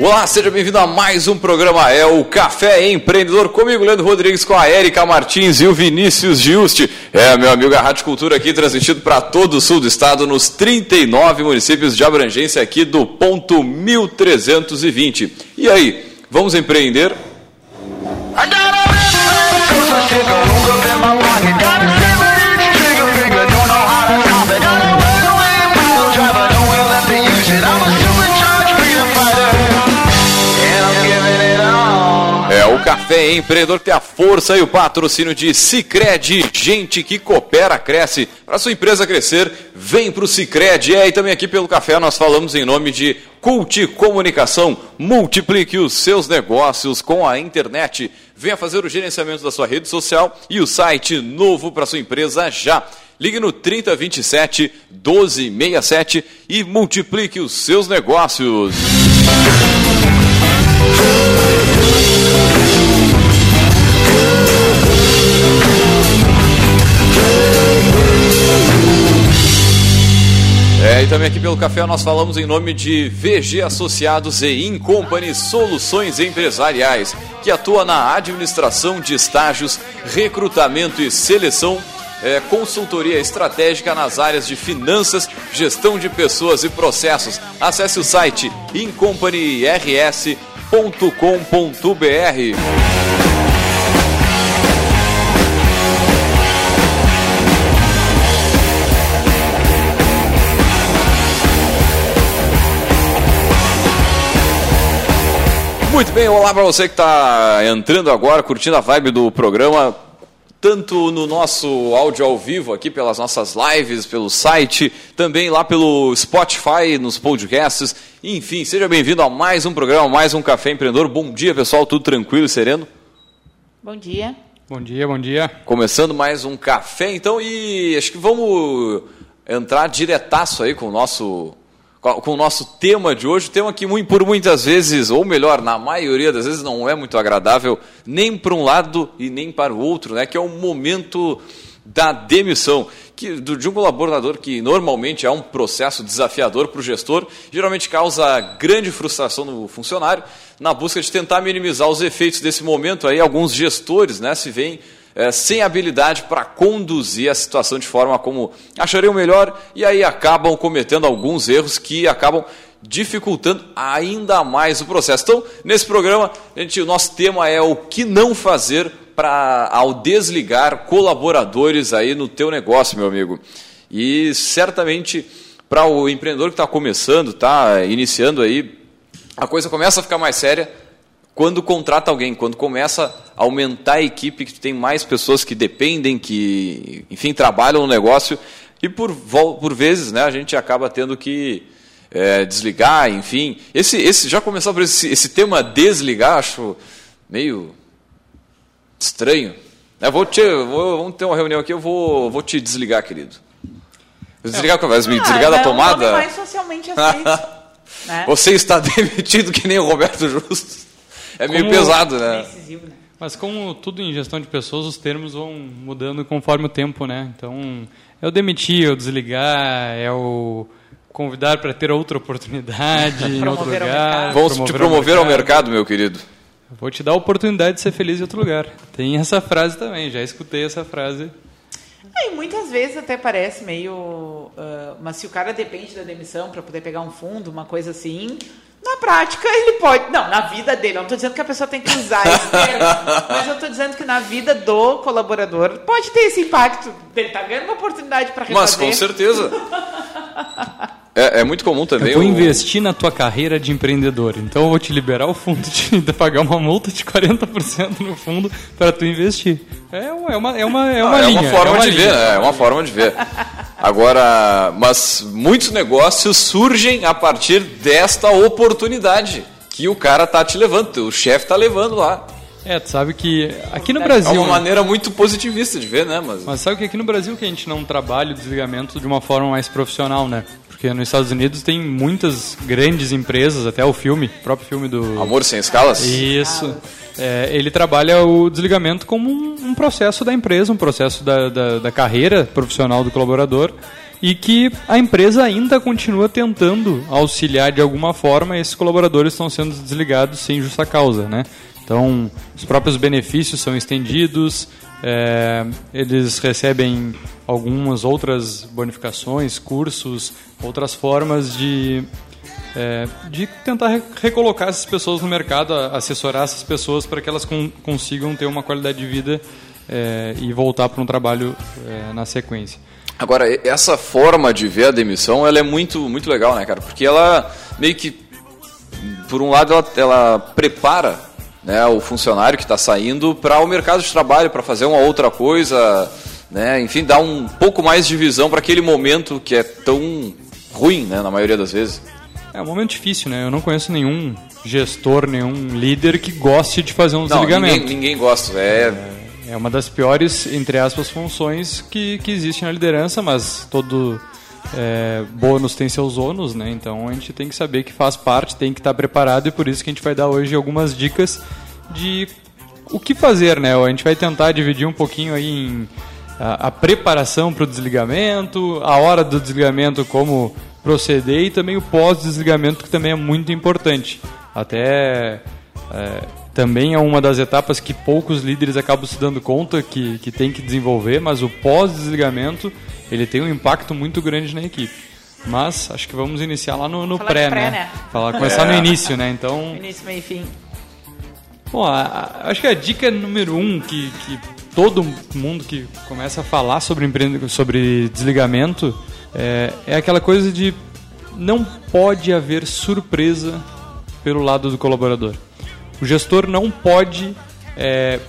Olá, seja bem-vindo a mais um programa, é o Café Empreendedor, comigo, Leandro Rodrigues, com a Érica Martins e o Vinícius Giusti. É, meu amigo, a Rádio Cultura aqui, transmitido para todo o sul do estado, nos 39 municípios de abrangência aqui do ponto 1320. E aí, vamos empreender? É Café Empreendedor que tem a força e o patrocínio de Cicred, gente que coopera, cresce. Para sua empresa crescer, vem para o Cicred. É, e também aqui pelo Café nós falamos em nome de Cult Comunicação. Multiplique os seus negócios com a internet. Venha fazer o gerenciamento da sua rede social e o site novo para sua empresa já. Ligue no 3027 1267 e multiplique os seus negócios. É, e também aqui pelo café nós falamos em nome de VG Associados e Incompany Soluções Empresariais, que atua na administração de estágios, recrutamento e seleção, é, consultoria estratégica nas áreas de finanças, gestão de pessoas e processos. Acesse o site incompanyrs.com.br. Muito bem, olá para você que está entrando agora, curtindo a vibe do programa, tanto no nosso áudio ao vivo aqui pelas nossas lives, pelo site, também lá pelo Spotify, nos podcasts. Enfim, seja bem-vindo a mais um programa, mais um Café Empreendedor. Bom dia, pessoal, tudo tranquilo e sereno? Bom dia. Bom dia, bom dia. Começando mais um café, então, e acho que vamos entrar diretaço aí com o nosso com o nosso tema de hoje, tema que por muitas vezes, ou melhor, na maioria das vezes não é muito agradável, nem para um lado e nem para o outro, né, que é o momento da demissão que, do- de um colaborador que normalmente é um processo desafiador para o gestor, geralmente causa grande frustração no funcionário, na busca de tentar minimizar os efeitos desse momento, aí alguns gestores né, se veem é, sem habilidade para conduzir a situação de forma como achariam melhor e aí acabam cometendo alguns erros que acabam dificultando ainda mais o processo. Então, nesse programa, gente, o nosso tema é o que não fazer para ao desligar colaboradores aí no teu negócio, meu amigo. E certamente para o empreendedor que está começando, está iniciando aí, a coisa começa a ficar mais séria quando contrata alguém, quando começa a aumentar a equipe, que tem mais pessoas que dependem, que, enfim, trabalham no negócio, e por, por vezes né, a gente acaba tendo que é, desligar, enfim. Esse, esse, já começou por esse, esse tema desligar, acho meio estranho. Eu vou te, vou, vamos ter uma reunião aqui, eu vou, vou te desligar, querido. Desligar, vai me desligar da é o nome tomada? mais socialmente aceito. né? Você está demitido que nem o Roberto Justo. É meio Como- pesado, né? Decisivo, né? Mas como tudo em gestão de pessoas, os termos vão mudando conforme o tempo, né? Então, é o demitir, é o desligar, é o convidar para ter outra oportunidade em outro lugar. Vamos te promover ao mercado, meu querido. Vou te dar a oportunidade de ser feliz em outro lugar. Tem essa frase também, já escutei essa frase. É, e muitas vezes até parece meio. ah, mas se o cara depende da demissão para poder pegar um fundo, uma coisa assim, na prática ele pode. Não, na vida dele. Eu não estou dizendo que a pessoa tem que usar esse termo, mas eu estou dizendo que na vida do colaborador pode ter esse impacto. Ele está ganhando uma oportunidade para refazer. Mas com certeza. É, é muito comum também. Eu vou o- investir na tua carreira de empreendedor. Então eu vou te liberar o fundo de, de pagar uma multa de 40% no fundo para tu investir. É uma, é uma, é uma, é Não, uma é linha. uma forma é uma de linha. ver, né? É uma forma de ver. Agora, mas muitos negócios surgem a partir desta oportunidade que o cara tá te levando, o chefe tá levando lá. É, tu sabe que aqui no É Brasil. uma maneira muito positivista de ver, né? Mas, Mas sabe que aqui no Brasil que a gente não trabalha o desligamento de uma forma mais profissional, né? Porque nos Estados Unidos tem muitas grandes empresas, até o filme, o próprio filme do. amor sem escalas. Isso. É, ele trabalha o desligamento como um, um processo da empresa, um processo da, da, da carreira profissional do colaborador e que a empresa ainda continua tentando auxiliar de alguma forma esses colaboradores estão sendo desligados sem justa causa, né? Então, os próprios benefícios são estendidos, é, eles recebem algumas outras bonificações, cursos, outras formas de é, de tentar re- recolocar essas pessoas no mercado, assessorar essas pessoas para que elas con- consigam ter uma qualidade de vida é, e voltar para um trabalho é, na sequência. Agora, essa forma de ver a demissão, ela é muito, muito legal, né, cara? Porque ela meio que, por um lado, ela, ela prepara né, o funcionário que está saindo para o mercado de trabalho, para fazer uma outra coisa, né? Enfim, dá um pouco mais de visão para aquele momento que é tão ruim, né, na maioria das vezes. É um momento difícil, né? Eu não conheço nenhum gestor, nenhum líder que goste de fazer um Não, desligamento. ninguém, ninguém gosta. É, É uma das piores, entre aspas, funções que, que existe na liderança, mas todo é, bônus tem seus ônus, né? Então a gente tem que saber que faz parte, tem que estar preparado e por isso que a gente vai dar hoje algumas dicas de o que fazer, né? A gente vai tentar dividir um pouquinho aí em a, a preparação para o desligamento, a hora do desligamento, como proceder e também o pós-desligamento, que também é muito importante. Até é, também é uma das etapas que poucos líderes acabam se dando conta que, que tem que desenvolver, mas o pós-desligamento ele tem um impacto muito grande na equipe. Mas acho que vamos iniciar lá no, no pré, pré, né? né? Falar, começar no início, né? Então, Início, meio e fim. Bom, a- a- acho que a dica número um que, que todo mundo que começa a falar sobre, empre- sobre desligamento é, é aquela coisa de não pode haver surpresa pelo lado do colaborador. O gestor não pode, é,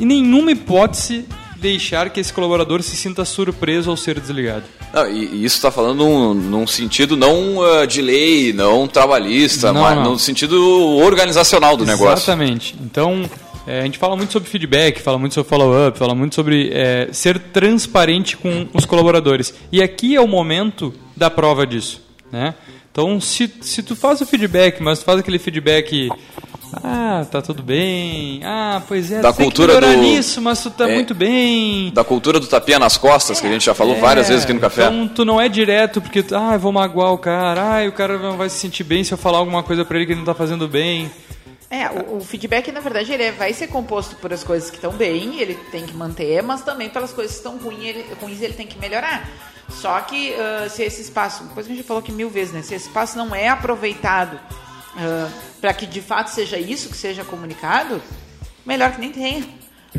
em nenhuma hipótese, deixar que esse colaborador se sinta surpreso ao ser desligado. Não, e, e isso está falando num, num sentido não ah, de lei, não trabalhista, Não, mas não. no sentido organizacional do negócio. Exatamente. Então, é, a gente fala muito sobre feedback, fala muito sobre follow-up, fala muito sobre é, ser transparente com os colaboradores. E aqui é o momento da prova disso. Né? Então, se, se tu faz o feedback, mas tu faz aquele feedback... Ah, tá tudo bem. Ah, pois é, Da tu tem cultura que melhorar do- nisso, mas tu tá É, muito bem. Da cultura do tapinha nas costas, que a gente já falou várias É, vezes aqui no café. Então tu não é direto porque tu, ah, eu vou magoar o cara, ah, o cara não vai se sentir bem se eu falar alguma coisa pra ele que ele não tá fazendo bem. É, o, o feedback, na verdade, ele é- vai ser composto por as coisas que estão bem, ele tem que manter, mas também pelas coisas que estão ruins, ele, ruins, ele tem que melhorar. Só que ah, se esse espaço, coisa que a gente falou aqui mil vezes, né? Se esse espaço não é aproveitado para que de fato seja isso que seja comunicado, melhor que nem tenha,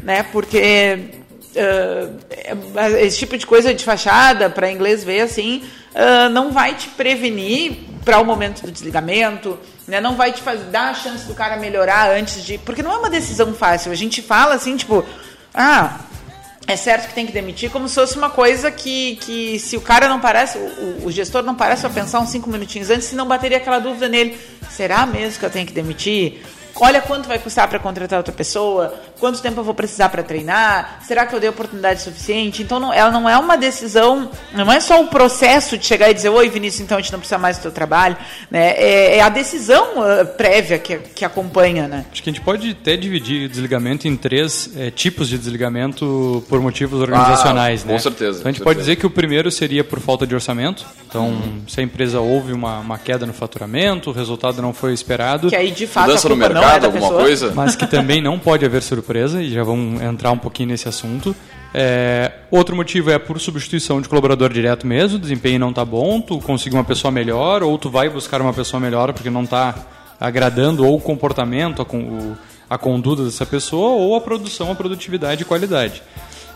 né? Porque ah, é- esse tipo de coisa de fachada, para inglês ver assim, ah, não vai te prevenir para o momento do desligamento, né? Não vai te fazer, dar a chance do cara melhorar antes de, porque não é uma decisão fácil. A gente fala assim, tipo, ah, é certo que tem que demitir, como se fosse uma coisa que, que se o cara não parece, o, o gestor não parece para pensar uns cinco minutinhos antes, se não bateria aquela dúvida nele, será mesmo que eu tenho que demitir? Olha quanto vai custar para contratar outra pessoa, quanto tempo eu vou precisar para treinar, será que eu dei oportunidade suficiente? Então não, ela não é uma decisão, não é só o processo de chegar e dizer, oi Vinícius, então a gente não precisa mais do teu trabalho, né? É, é a decisão ah, prévia que, que acompanha, né? Acho que a gente pode até dividir o desligamento em três eh, tipos de desligamento por motivos organizacionais, Ah, com né? certeza, Então a gente com pode dizer que o primeiro seria por falta de orçamento. Então, se a empresa houve uma, uma queda no faturamento, o resultado não foi esperado, Que aí de fato Mudança a culpa não alguma pessoa. coisa? mas que também não pode haver surpresa, e já vamos entrar um pouquinho nesse assunto. É, outro motivo é por substituição de colaborador direto mesmo, o desempenho não está bom, tu conseguiu uma pessoa melhor, ou tu vai buscar uma pessoa melhor porque não está agradando ou o comportamento, a, o- a conduta dessa pessoa, ou a produção, a produtividade e qualidade.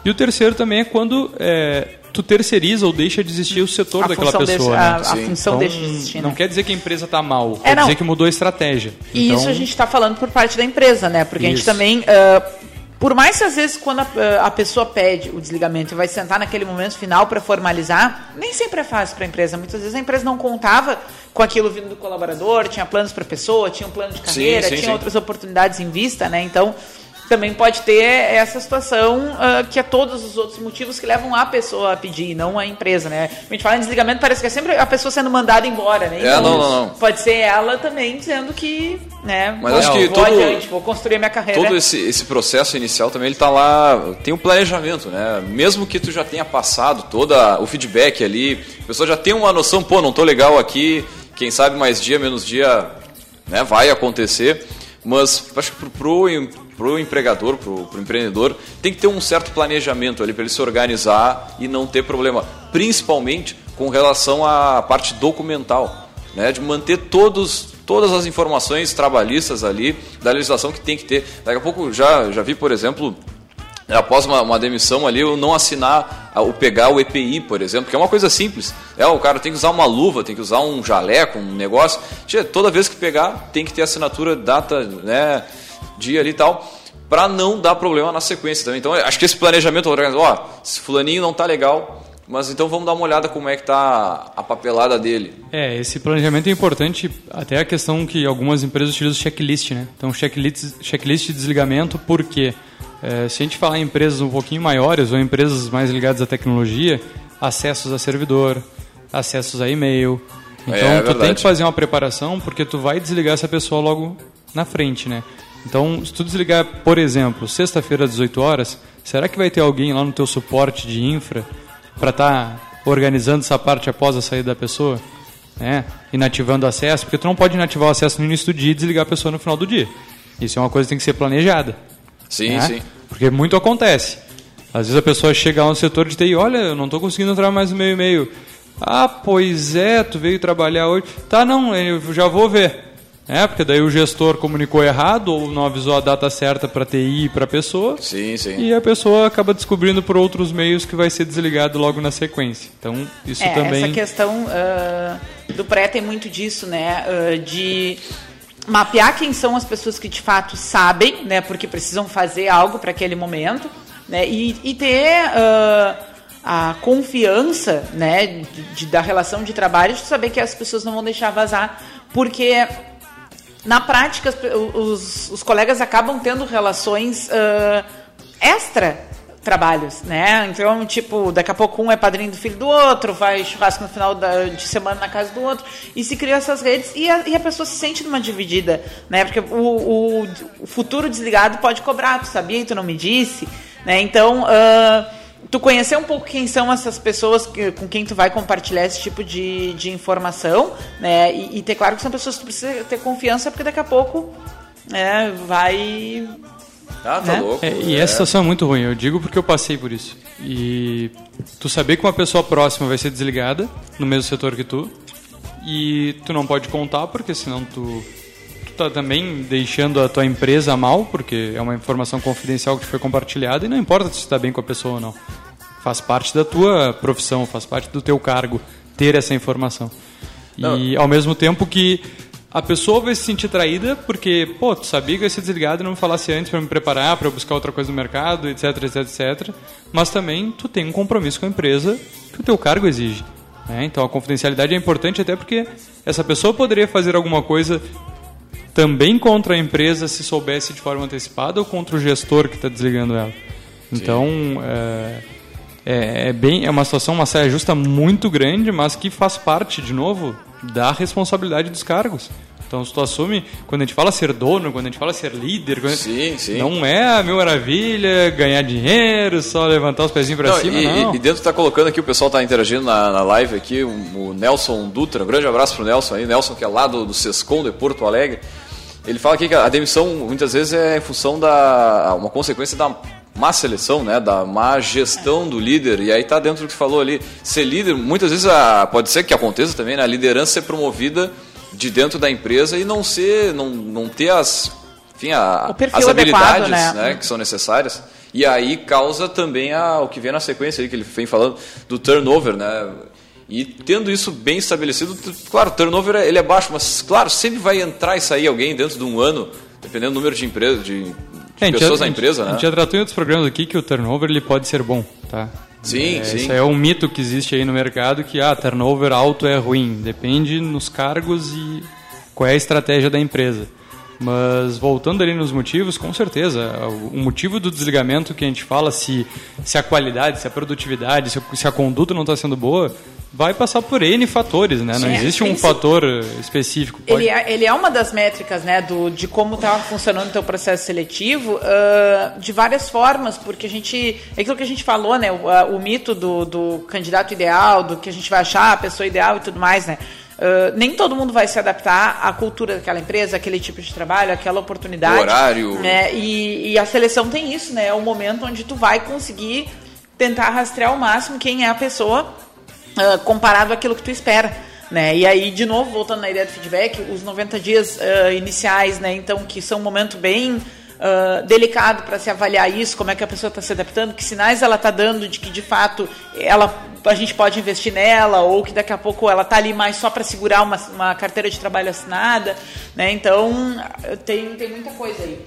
E o terceiro também é quando é, tu terceiriza ou deixa de existir o setor A daquela pessoa. deixa- né? a- a Sim. função Então, deixa de existir, Não né? quer dizer que a empresa está mal, É, quer não. dizer que mudou a estratégia. E Então, isso a gente está falando por parte da empresa, né? Porque a gente Isso. também. ah, Por mais que às vezes quando a, a pessoa pede o desligamento e vai sentar naquele momento final para formalizar, nem sempre é fácil para a empresa. Muitas vezes a empresa não contava com aquilo vindo do colaborador, tinha planos para a pessoa, tinha um plano de carreira, sim, tinha sim. outras oportunidades em vista, né? Então também pode ter essa situação ah, que é todos os outros motivos que levam a pessoa a pedir, não a empresa, né? A gente fala em desligamento, parece que é sempre a pessoa sendo mandada embora, né? É, não, não, não. Pode ser ela também dizendo que, né? Mas vou, acho que vou todo- adiante, vou construir a minha carreira. Todo esse, esse processo inicial também ele tá lá, tem um planejamento, né? Mesmo que tu já tenha passado todo o feedback ali, a pessoa já tem uma noção, pô, não tô legal aqui, quem sabe mais dia, menos dia, né, vai acontecer. Mas acho que pro, pro, pro empregador, pro, pro empreendedor, tem que ter um certo planejamento ali para ele se organizar e não ter problema, principalmente com relação à parte documental, né, de manter todos todas as informações trabalhistas ali da legislação que tem que ter. Daqui a pouco já já vi, por exemplo, após uma, uma demissão ali, eu não assinar o pegar o EPI, por exemplo, que é uma coisa simples. É, o cara tem que usar uma luva, tem que usar um jaleco, um negócio. Toda vez que pegar, tem que ter assinatura, data, né, dia ali e tal, para não dar problema na sequência também. Então, acho que esse planejamento ó, esse fulaninho não tá legal, mas então vamos dar uma olhada como é que tá a papelada dele. É, esse planejamento é importante, até a questão que algumas empresas utilizam checklist, né? Então, checklist, checklist de desligamento, por quê? É, se a gente falar em empresas um pouquinho maiores ou empresas mais ligadas à tecnologia, acessos a servidor, acessos a e-mail. Então, É, tu tem que fazer uma preparação porque tu vai desligar essa pessoa logo na frente, né? Então, se tu desligar, por exemplo, sexta-feira às 18 horas, será que vai ter alguém lá no teu suporte de infra para estar organizando essa parte após a saída da pessoa? Né? Inativando o acesso, porque tu não pode inativar o acesso no início do dia e desligar a pessoa no final do dia. Isso é uma coisa que tem que ser planejada. Sim, né? sim. Porque muito acontece. Às vezes a pessoa chega lá no setor de TI, olha, eu não estou conseguindo entrar mais no meu e-mail. Ah, pois é, tu veio trabalhar hoje. Tá, não, eu já vou ver. É, porque daí o gestor comunicou errado ou não avisou a data certa para TI e para a pessoa. Sim, sim. E a pessoa acaba descobrindo por outros meios que vai ser desligado logo na sequência. Então, isso É, também. essa questão ah, do pré tem muito disso, né? ah, de mapear quem são as pessoas que de fato sabem, né? Porque precisam fazer algo para aquele momento, né? E, e ter ah, a confiança, né? De, de- da relação de trabalho, de saber que as pessoas não vão deixar vazar, porque na prática, os, os colegas acabam tendo relações ah, extra trabalhos, né? Então, tipo, daqui a pouco um é padrinho do filho do outro, vai churrasco no final da- de semana na casa do outro, e se cria essas redes e a, e a pessoa se sente numa dividida, né? Porque o, o, o futuro desligado pode cobrar, tu sabia tu não me disse, né? Então, ah, tu conhecer um pouco quem são essas pessoas que- com quem tu vai compartilhar esse tipo de, de informação, né? E, e ter claro que são pessoas que tu precisa ter confiança, porque daqui a pouco né, vai. Ah, tá Né? louco. É, e essa situação é muito ruim, eu digo porque eu passei por isso. E tu saber que uma pessoa próxima vai ser desligada no mesmo setor que tu, e tu não pode contar, porque senão tu, tu tá também deixando a tua empresa mal, porque é uma informação confidencial que te foi compartilhada, e não importa se tu tá bem com a pessoa ou não. Faz parte da tua profissão, faz parte do teu cargo ter essa informação. E ao mesmo tempo que a pessoa vai se sentir traída porque, pô, tu sabia que ia ser desligado e não me falasse antes para me preparar, para eu buscar outra coisa no mercado, etc, etc, etc. Mas também tu tem um compromisso com a empresa que o teu cargo exige. né? Então a confidencialidade é importante até porque essa pessoa poderia fazer alguma coisa também contra a empresa se soubesse de forma antecipada ou contra o gestor que está desligando ela. Então, é, é, é bem, é uma situação, uma saia justa muito grande, mas que faz parte, de novo, da responsabilidade dos cargos. Então, se tu assume, quando a gente fala ser dono, quando a gente fala ser líder, Sim, sim. não é a mil maravilha, ganhar dinheiro, só levantar os pezinhos para cima, e, não. e- e dentro tá colocando aqui, o pessoal tá interagindo na, na live aqui, o, o Nelson Dutra, um grande abraço pro Nelson aí, Nelson que é lá do, do Sescom de Porto Alegre. Ele fala aqui que a demissão muitas vezes é em função da uma consequência da má seleção, né, da má gestão do líder. E aí tá dentro do que tu falou ali, ser líder, muitas vezes a, pode ser que aconteça também, né, a liderança ser promovida de dentro da empresa e não ser, não, não ter as, enfim, a, as adequado, habilidades, né? né, que são necessárias. E aí causa também a, o que vem na sequência aí que ele vem falando do turnover, né? E tendo isso bem estabelecido, claro, o turnover é- ele é baixo, mas claro, sempre vai entrar e sair alguém dentro de um ano, dependendo do número de empresas, de É, a gente pessoas já- na empresa, A né? gente já tratou em outros programas aqui que o turnover ele pode ser bom, tá? Sim, É, sim. Isso é um mito que existe aí no mercado que ah, turnover alto é ruim. Depende nos cargos e qual é a estratégia da empresa. Mas voltando ali nos motivos, com certeza, o motivo do desligamento que a gente fala, se, se a qualidade, se a produtividade, se, a- se a conduta não está sendo boa, vai passar por N fatores, né? Não Sim. existe Sim, um fator eh, específico. Pode- Ele é, ele é uma das métricas né, do, de como está funcionando o teu processo seletivo ah, de várias formas, porque a gente. É aquilo que a gente falou, né? O, a- o mito do, do candidato ideal, do que a gente vai achar, a pessoa ideal e tudo mais, né? Ah, nem todo mundo vai se adaptar à cultura daquela empresa, aquele tipo de trabalho, aquela oportunidade. O horário. né? E, e a seleção tem isso, né? É o momento onde tu vai conseguir tentar rastrear ao máximo quem é a pessoa ah, comparado àquilo que tu espera. Né? E aí, de novo, voltando na ideia do feedback, os 90 dias ah, iniciais, né? então, que são um momento bem ah, delicado para se avaliar isso, como é que a pessoa está se adaptando, que sinais ela está dando de que, de fato, ela, a gente pode investir nela, ou que daqui a pouco ela está ali mais só para segurar uma, uma carteira de trabalho assinada. Né? Então, tem, tem muita coisa aí.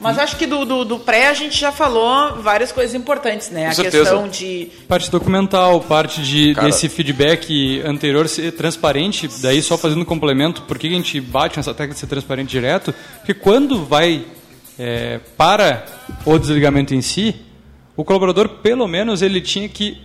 Mas acho que do, do, do pré a gente já falou várias coisas importantes, né? Com a certeza. questão de Parte documental, parte de, Cara. desse feedback anterior ser transparente, daí só fazendo um complemento, por que a gente bate nessa tecla de ser transparente direto? Porque quando vai é, para o desligamento em si, o colaborador, pelo menos, ele tinha que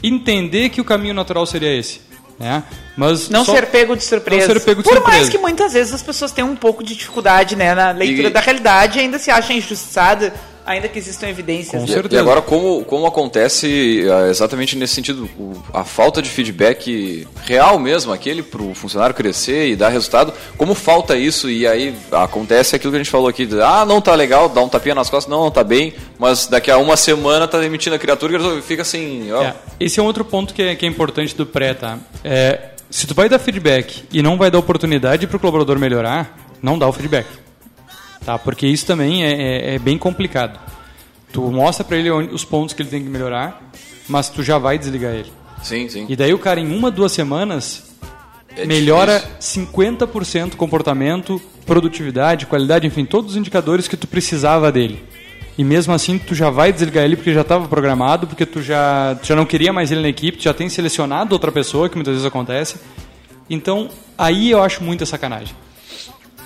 entender que o caminho natural seria esse. Né? Mas Não só- ser pego de surpresa. Não ser pego de Por surpresa. mais que muitas vezes as pessoas tenham um pouco de dificuldade né, na leitura E- da realidade e ainda se achem injustiçada, ainda que existam evidências. Com E- certeza. E agora, como, como acontece ah, exatamente nesse sentido, a falta de feedback real mesmo, aquele para o funcionário crescer e dar resultado, como falta isso e aí acontece aquilo que a gente falou aqui, de, ah, não tá legal, dá um tapinha nas costas, não, não tá bem, mas daqui a uma semana tá demitindo a criatura e fica assim, ó, É, esse é um outro ponto que é, que é importante do pré, tá? É, se tu vai dar feedback e não vai dar oportunidade para o colaborador melhorar, não dá o feedback. Tá? Porque isso também é, é- é bem complicado. Tu mostra para ele onde- os pontos que ele tem que melhorar, mas tu já vai desligar ele. sim, sim. E daí o cara, em uma, duas semanas, É melhora difícil. 50% comportamento, produtividade, qualidade, enfim, todos os indicadores que tu precisava dele. E mesmo assim, tu já vai desligar ele porque já estava programado, porque tu já, tu já não queria mais ele na equipe, tu já tem selecionado outra pessoa, que muitas vezes acontece. Então, aí eu acho muita sacanagem.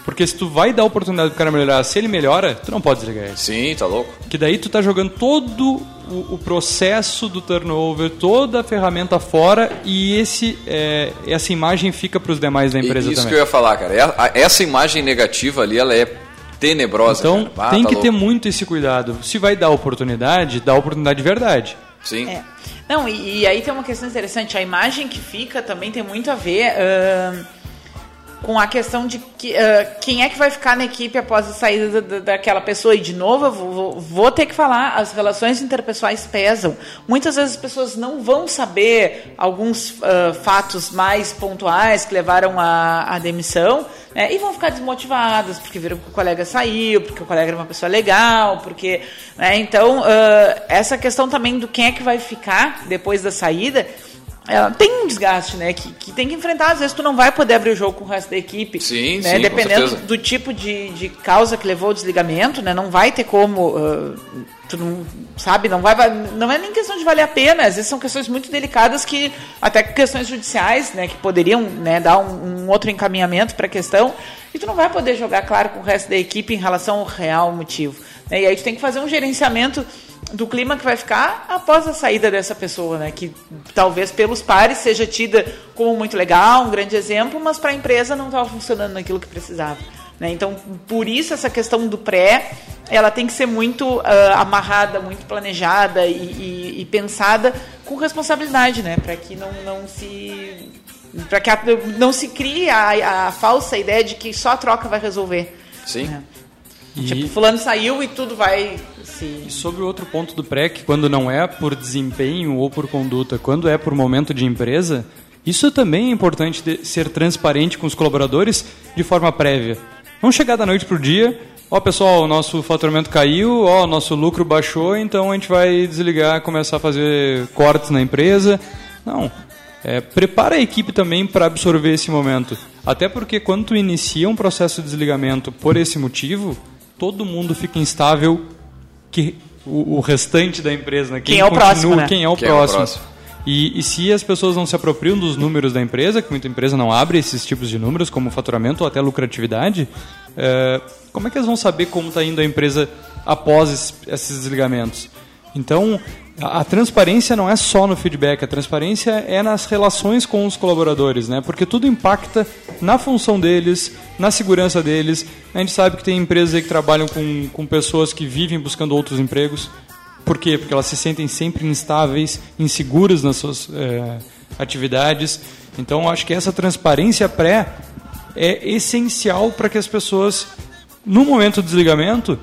Porque se tu vai dar a oportunidade pro cara melhorar, se ele melhora, tu não pode desligar ele. Sim, tá louco. Que daí tu tá jogando todo o, o processo do turnover, toda a ferramenta fora e esse, é, essa imagem fica para os demais da E- empresa isso também. que eu ia falar, cara. É Essa imagem negativa ali, ela é tenebrosa. Então cara. Ah, tem tá que ter louco. muito esse cuidado. Se vai dar oportunidade, dá oportunidade de verdade. Sim. É. Não, e, e aí tem uma questão interessante. A imagem que fica também tem muito a ver ahn, com a questão de que, ah, quem é que vai ficar na equipe após a saída da- da- daquela pessoa. E, de novo, eu vou, vou- ter que falar, as relações interpessoais pesam. Muitas vezes as pessoas não vão saber alguns ah, fatos mais pontuais que levaram à, à demissão né, e vão ficar desmotivadas porque viram que o colega saiu, porque o colega era uma pessoa legal, porque... né, então, ah, essa questão também do quem é que vai ficar depois da saída... É, tem um desgaste, né? Que, que tem que enfrentar. Às vezes tu não vai poder abrir o jogo com o resto da equipe. Sim, né? sim, Dependendo do tipo de, de causa que levou ao desligamento, né? Não vai ter como. ah, tu não sabe, não vai, vai- Não é nem questão de valer a pena. Às vezes são questões muito delicadas que. Até questões judiciais, né? Que poderiam né, dar um, um outro encaminhamento para a questão. E tu não vai poder jogar claro com o resto da equipe em relação ao real motivo. né? E aí tu tem que fazer um gerenciamento do clima que vai ficar após a saída dessa pessoa, né? Que talvez pelos pares seja tida como muito legal, um grande exemplo, mas para a empresa não estava funcionando naquilo que precisava. Né? Então, por isso essa questão do pré, ela tem que ser muito ah, amarrada, muito planejada e, e- e pensada com responsabilidade, né? Para que não, não se para que a- não se crie a, a falsa ideia de que só a troca vai resolver. Sim. né? E, Tipo, fulano saiu e tudo vai se e sobre o outro ponto do que quando não é por desempenho ou por conduta, quando é por momento de empresa, isso também é importante ser transparente com os colaboradores de forma prévia. Não chegar da noite pro dia, ó pessoal, o nosso faturamento caiu, ó, nosso lucro baixou, então a gente vai desligar, começar a fazer cortes na empresa. Não. É, prepara a equipe também para absorver esse momento. Até porque quando tu inicia um processo de desligamento por esse motivo, todo mundo fica instável que o, o restante da empresa, né? Quem é o próximo, né? quem é o Quem é o próximo. próximo. E, e se as pessoas não se apropriam dos números da empresa, que muita empresa não abre esses tipos de números, como faturamento ou até lucratividade, eh, como é que elas vão saber como está indo a empresa após esse- esses desligamentos? Então, a, a transparência não é só no feedback, a transparência é nas relações com os colaboradores, né? Porque tudo impacta na função deles, na segurança deles. A gente sabe que tem empresas que trabalham com, com pessoas que vivem buscando outros empregos. Por quê? Porque elas se sentem sempre instáveis, inseguras nas suas eh, atividades. Então, acho que essa transparência pré é essencial para que as pessoas, no momento do desligamento,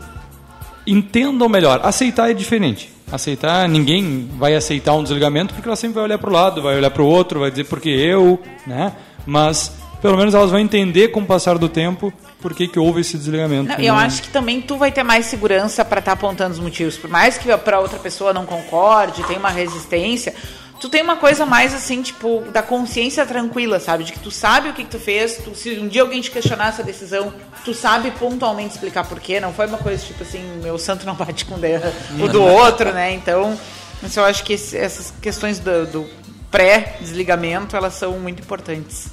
entendam melhor. Aceitar é diferente. Aceitar, ninguém vai aceitar um desligamento porque ela sempre vai olhar para o lado, vai olhar para o outro, vai dizer porque eu, né? Mas pelo menos elas vão entender com o passar do tempo por que, que houve esse desligamento. Não, eu né? acho que também tu vai ter mais segurança para estar apontando os motivos. Por mais que para outra pessoa não concorde, tenha uma resistência, tu tem uma coisa mais assim, tipo, da consciência tranquila, sabe? De que tu sabe o que, que tu fez, tu- se um dia alguém te questionar essa decisão, tu sabe pontualmente explicar por quê. Não foi uma coisa tipo assim, meu santo não bate com o do outro, né? Então, mas eu acho que esse- essas questões do, do pré-desligamento, elas são muito importantes.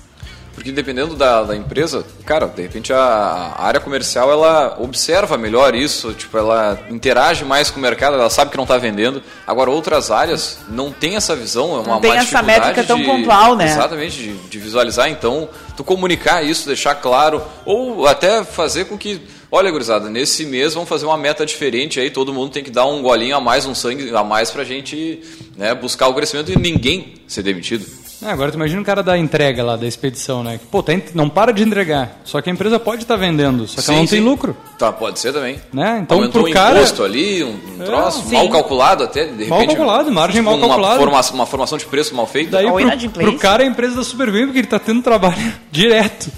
Porque dependendo da, da empresa, cara, de repente a, a área comercial ela observa melhor isso, tipo, ela interage mais com o mercado, ela sabe que não está vendendo. Agora outras áreas não tem essa visão, é uma Não tem má essa métrica tão de- pontual, né? Exatamente, de, de visualizar. Então, tu comunicar isso, deixar claro, ou até fazer com que, olha, gurizada, nesse mês vamos fazer uma meta diferente aí, todo mundo tem que dar um golinho a mais, um sangue a mais pra gente né, buscar o crescimento e ninguém ser demitido. É, agora tu imagina o cara da entrega lá, da expedição, né? Que, Pô, tá, não para de entregar. Só que a empresa pode estar vendendo, só que ela não tem lucro. Tá, pode ser também. Né? Então, Aumentou pro um cara- imposto ali, um, um É, troço, sim. mal calculado até, de repente. Mal calculado, margem mal uma calculada. forma- uma formação de preço mal feita. Daí pro, pro cara a empresa dá super bem porque ele tá tendo trabalho direto.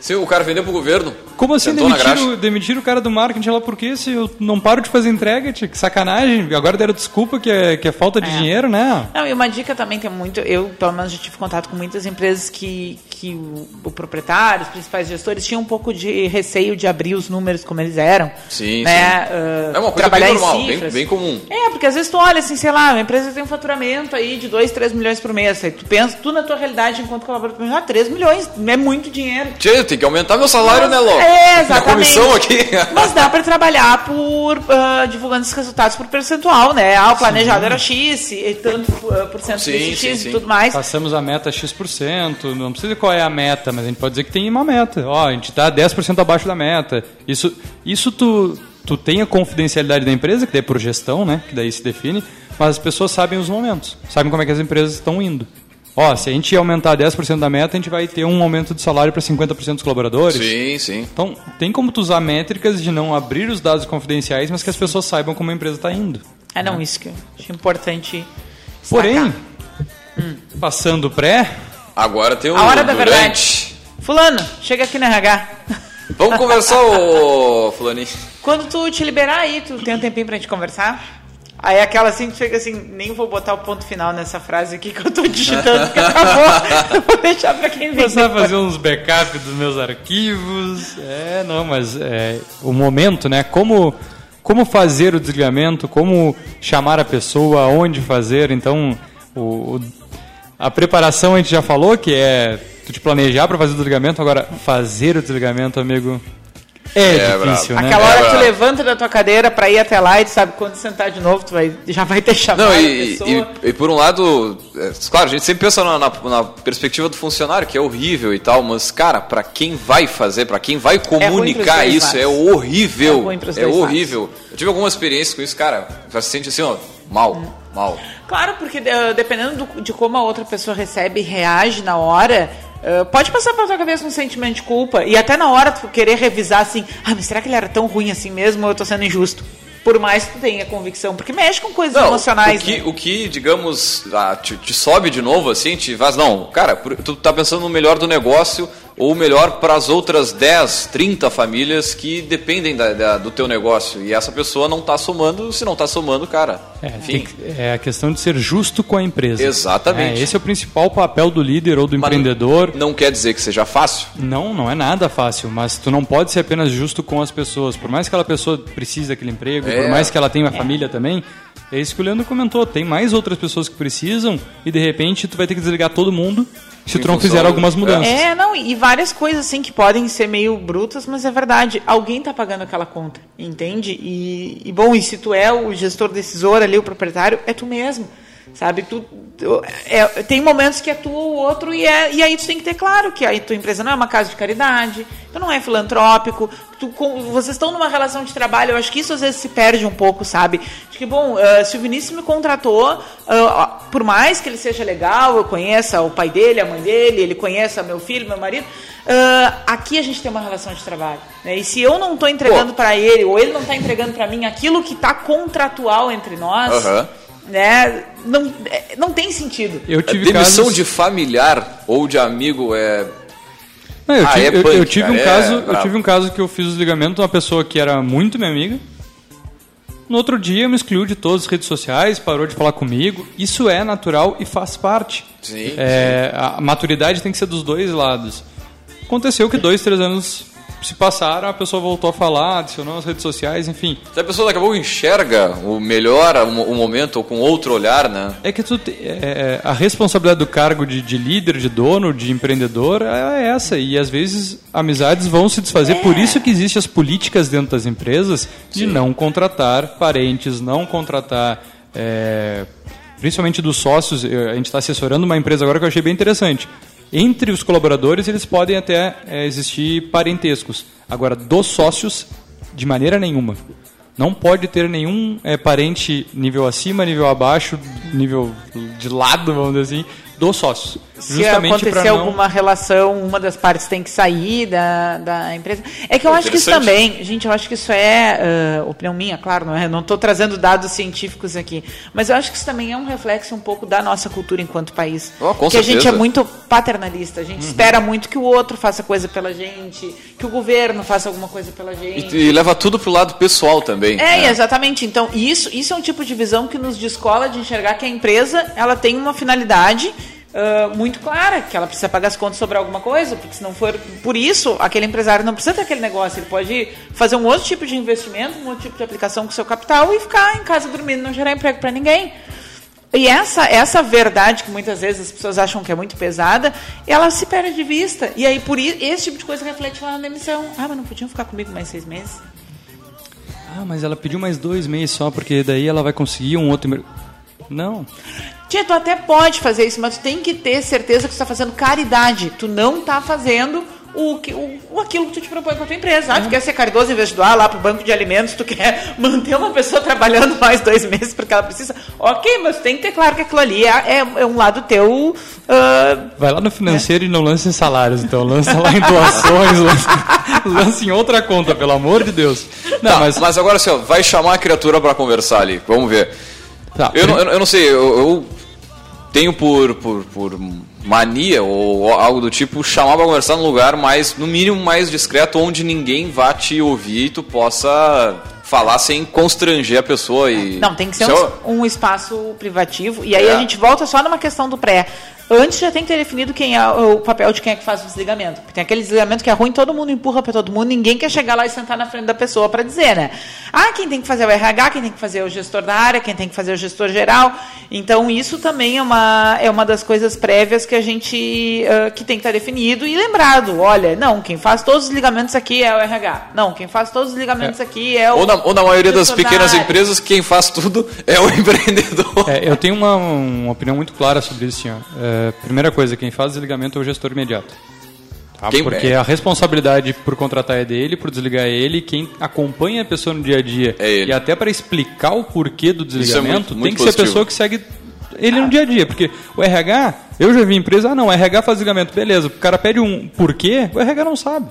Se o cara vendeu pro governo. Como assim demitiram, demitiram o cara do marketing lá por quê? Se eu não paro de fazer entrega, tia, que sacanagem. Agora deram desculpa que é, que é falta de É. dinheiro, né? Não, e uma dica também tem muito. Eu, pelo menos, já tive contato com muitas empresas que, que o, o proprietário, os principais gestores, tinham um pouco de receio de abrir os números como eles eram. Sim, né? sim. ah, É uma coisa trabalhar bem em normal, bem, bem comum. É, porque às vezes tu olha assim, sei lá, a empresa tem um faturamento aí de 2, 3 milhões por mês. Aí tu pensa, tu na tua realidade, enquanto colaborador, ah, 3 milhões, é muito dinheiro. Tchê, tem que aumentar meu salário, Mas- né, Ló? É, Minha exatamente. comissão aqui. Mas dá para trabalhar por ah, divulgando esses resultados por percentual, né? Ah, o planejado era X, e tanto ah, por cento Sim, desse sim, X sim. e tudo mais. Passamos a meta X%, não precisa dizer qual é a meta, mas a gente pode dizer que tem uma meta. Ó, a gente tá 10% abaixo da meta. Isso, isso tu, tu tem a confidencialidade da empresa, que daí é por gestão, né? Que daí se define, mas as pessoas sabem os momentos, sabem como é que as empresas estão indo. Ó, se a gente aumentar 10% da meta, a gente vai ter um aumento de salário para 50% dos colaboradores. Sim, sim. Então, tem como tu usar métricas de não abrir os dados confidenciais, mas que as pessoas saibam como a empresa está indo. É, não, isso que eu acho importante. Porém, destacar. passando o pré, Agora tem o A hora da durante. verdade. Fulano, chega aqui no RH. Vamos conversar, ô Fulaninho. Quando tu te liberar aí, tu tem um tempinho pra gente conversar? Aí aquela assim, tu fica assim, nem vou botar o ponto final nessa frase aqui que eu tô digitando, porque acabou. Eu vou deixar pra quem vem começar a fazer uns backups dos meus arquivos. É, não, mas é, o momento, né? Como, como fazer o desligamento, como chamar a pessoa, onde fazer. Então, o- a preparação a gente já falou, que é tu te planejar para fazer o desligamento. Agora, fazer o desligamento, amigo, é, É, difícil, né? Aquela hora que tu bravo. levanta da tua cadeira pra ir até lá e tu sabe quando sentar de novo, tu vai, já vai ter chamado Não, a e, pessoa. e, e por um lado, é, claro, a gente sempre pensa na, na- na perspectiva do funcionário, que é horrível e tal, mas, cara, pra quem vai fazer, pra quem vai comunicar dois isso, é lados. horrível. É É horrível. Eu tive alguma experiência com isso, cara, já se sente assim, ó, mal, mal. Claro, porque eh, dependendo do- de como a outra pessoa recebe e reage na hora, eh, pode passar pela tua cabeça um sentimento de culpa. E até na hora tu querer revisar assim, ah, mas será que ele era tão ruim assim mesmo ou eu tô sendo injusto? Por mais que tu tenha convicção, porque mexe com coisas Não, emocionais. o que, né? o que digamos, ah, te, te sobe de novo, assim, te faz. Não, cara, tu tá pensando no melhor do negócio, ou melhor, para as outras 10, 30 famílias que dependem da- da- do teu negócio. E essa pessoa não está somando, se não está somando, cara. É, que- é a questão de ser justo com a empresa. Exatamente. É, esse é o principal papel do líder ou do Mas empreendedor. Não quer dizer que seja fácil. Não, não é nada fácil, mas tu não pode ser apenas justo com as pessoas. Por mais que aquela pessoa precise daquele emprego, É. por mais que ela tenha uma família também, é isso que o Leandro comentou. Tem mais outras pessoas que precisam e de repente tu vai ter que desligar todo mundo se não função fizer algumas mudanças. É, não, e várias coisas assim que podem ser meio brutas, mas é verdade. Alguém tá pagando aquela conta, entende? E, e, bom, e se tu é o gestor decisor ali, o proprietário, é tu mesmo. Sabe, tu, tu- é, tem momentos que é tu ou outro, e, é, e aí tu tem que ter claro que a tua empresa não é uma casa de caridade, tu não é filantrópico, tu, com- vocês estão numa relação de trabalho, eu acho que isso às vezes se perde um pouco, sabe? De que, bom, ah, se o Vinícius me contratou, ah, por mais que ele seja legal, eu conheça o pai dele, a mãe dele, ele conheça meu filho, meu marido, ah, aqui a gente tem uma relação de trabalho. né? E se eu não estou entregando para ele, ou ele não está entregando para mim aquilo que está contratual entre nós, Aham. Né, não, é, não tem sentido. Eu tive demissão casos... de familiar ou de amigo é. Não, eu, Ah, tive, é eu- punk, eu tive um é caso, eu brabo. tive um caso que eu fiz o desligamento de uma pessoa que era muito minha amiga. No outro dia me excluiu de todas as redes sociais, parou de falar comigo. Isso é natural e faz parte. Sim, É, A maturidade tem que ser dos dois lados. Aconteceu que dois, três anos se passaram, a pessoa voltou a falar, adicionou as redes sociais, enfim. Se a pessoa daqui a pouco enxerga o melhor, o, mo- o momento, ou com outro olhar, né? É que tu te- é, a responsabilidade do cargo de, de líder, de dono, de empreendedor é essa. E às vezes amizades vão se desfazer. Por isso que existem as políticas dentro das empresas de não contratar parentes, não contratar. é, principalmente dos sócios. A gente está assessorando uma empresa agora que eu achei bem interessante. Entre os colaboradores, eles podem até é, existir parentescos. Agora, dos sócios, de maneira nenhuma. Não pode ter nenhum é, parente nível acima, nível abaixo, nível de lado, vamos dizer assim, dos sócios. Se acontecer não- alguma relação, uma das partes tem que sair da, da empresa. É que eu acho que isso também, gente, eu acho que isso é ah, opinião minha, claro, não é? Não estou trazendo dados científicos aqui, mas eu acho que isso também é um reflexo um pouco da nossa cultura enquanto país. Oh, com que a gente é certeza. muito paternalista, a gente espera muito que o outro faça coisa pela gente, que o governo faça alguma coisa pela gente. E, e leva tudo pro lado pessoal também. É, né? exatamente. Então, isso, isso é um tipo de visão que nos descola de enxergar que a empresa ela tem uma finalidade muito clara, que ela precisa pagar as contas sobre alguma coisa, porque se não for por isso, aquele empresário não precisa ter aquele negócio, ele pode fazer um outro tipo de investimento, um outro tipo de aplicação com seu capital e ficar em casa dormindo, não gerar emprego para ninguém. E essa, essa verdade que muitas vezes as pessoas acham que é muito pesada, ela se perde de vista. E aí, por isso, esse tipo de coisa reflete lá na demissão. Ah, mas não podiam ficar comigo mais seis meses? Ah, mas ela pediu mais dois meses só, porque daí ela vai conseguir um outro... Não. Tia, tu até pode fazer isso, mas tu tem que ter certeza que tu está fazendo caridade. Tu não está fazendo o, que, o, o aquilo que tu te propõe com a tua empresa. Ah, tu quer ser caridoso em vez de doar lá pro banco de alimentos, tu quer manter uma pessoa trabalhando mais dois meses porque ela precisa. Ok, mas tu tem que ter claro que aquilo ali é, é, é um lado teu. ah, Vai lá no financeiro e não lance em salários, então. Lança lá em doações, lança, lança em outra conta, pelo amor de Deus. Não, Tá, mas... mas... agora assim, ó, vai chamar a criatura pra conversar ali. Vamos ver. Tá, Eu, não, eu não- eu não sei, eu, eu tenho por, por, por mania ou algo do tipo chamar pra conversar num lugar mais, no mínimo, mais discreto, onde ninguém vá te ouvir e tu possa falar sem constranger a pessoa e. Não, tem que ser Se eu- um, um espaço privativo. E aí É. a gente volta só numa questão do pré. Antes já tem que ter definido quem é o papel de quem é que faz o desligamento. Porque tem aquele desligamento que é ruim, todo mundo empurra para todo mundo, ninguém quer chegar lá e sentar na frente da pessoa para dizer, né? Ah, quem tem que fazer é o RH, quem tem que fazer é o gestor da área, quem tem que fazer é o gestor geral. Então isso também é uma, é uma das coisas prévias que a gente ah, que tem que estar definido e lembrado. Olha, não, quem faz todos os ligamentos aqui é o RH. Não, quem faz todos os ligamentos aqui é o Ou na, ou na maioria das da pequenas área. empresas, quem faz tudo é o empreendedor. É, eu tenho uma, uma opinião muito clara sobre isso, senhor. É, primeira coisa, quem faz desligamento é o gestor imediato. Tá? Quem- Porque a responsabilidade por contratar é dele, por desligar é ele, quem acompanha a pessoa no dia a dia É ele. e até para explicar o porquê do é desligamento, muito- tem muito que ser a positivo. pessoa que segue ele no dia a dia. Porque o RH, eu já vi empresa, ah não, o RH faz desligamento, beleza. O cara pede um porquê, o RH não sabe.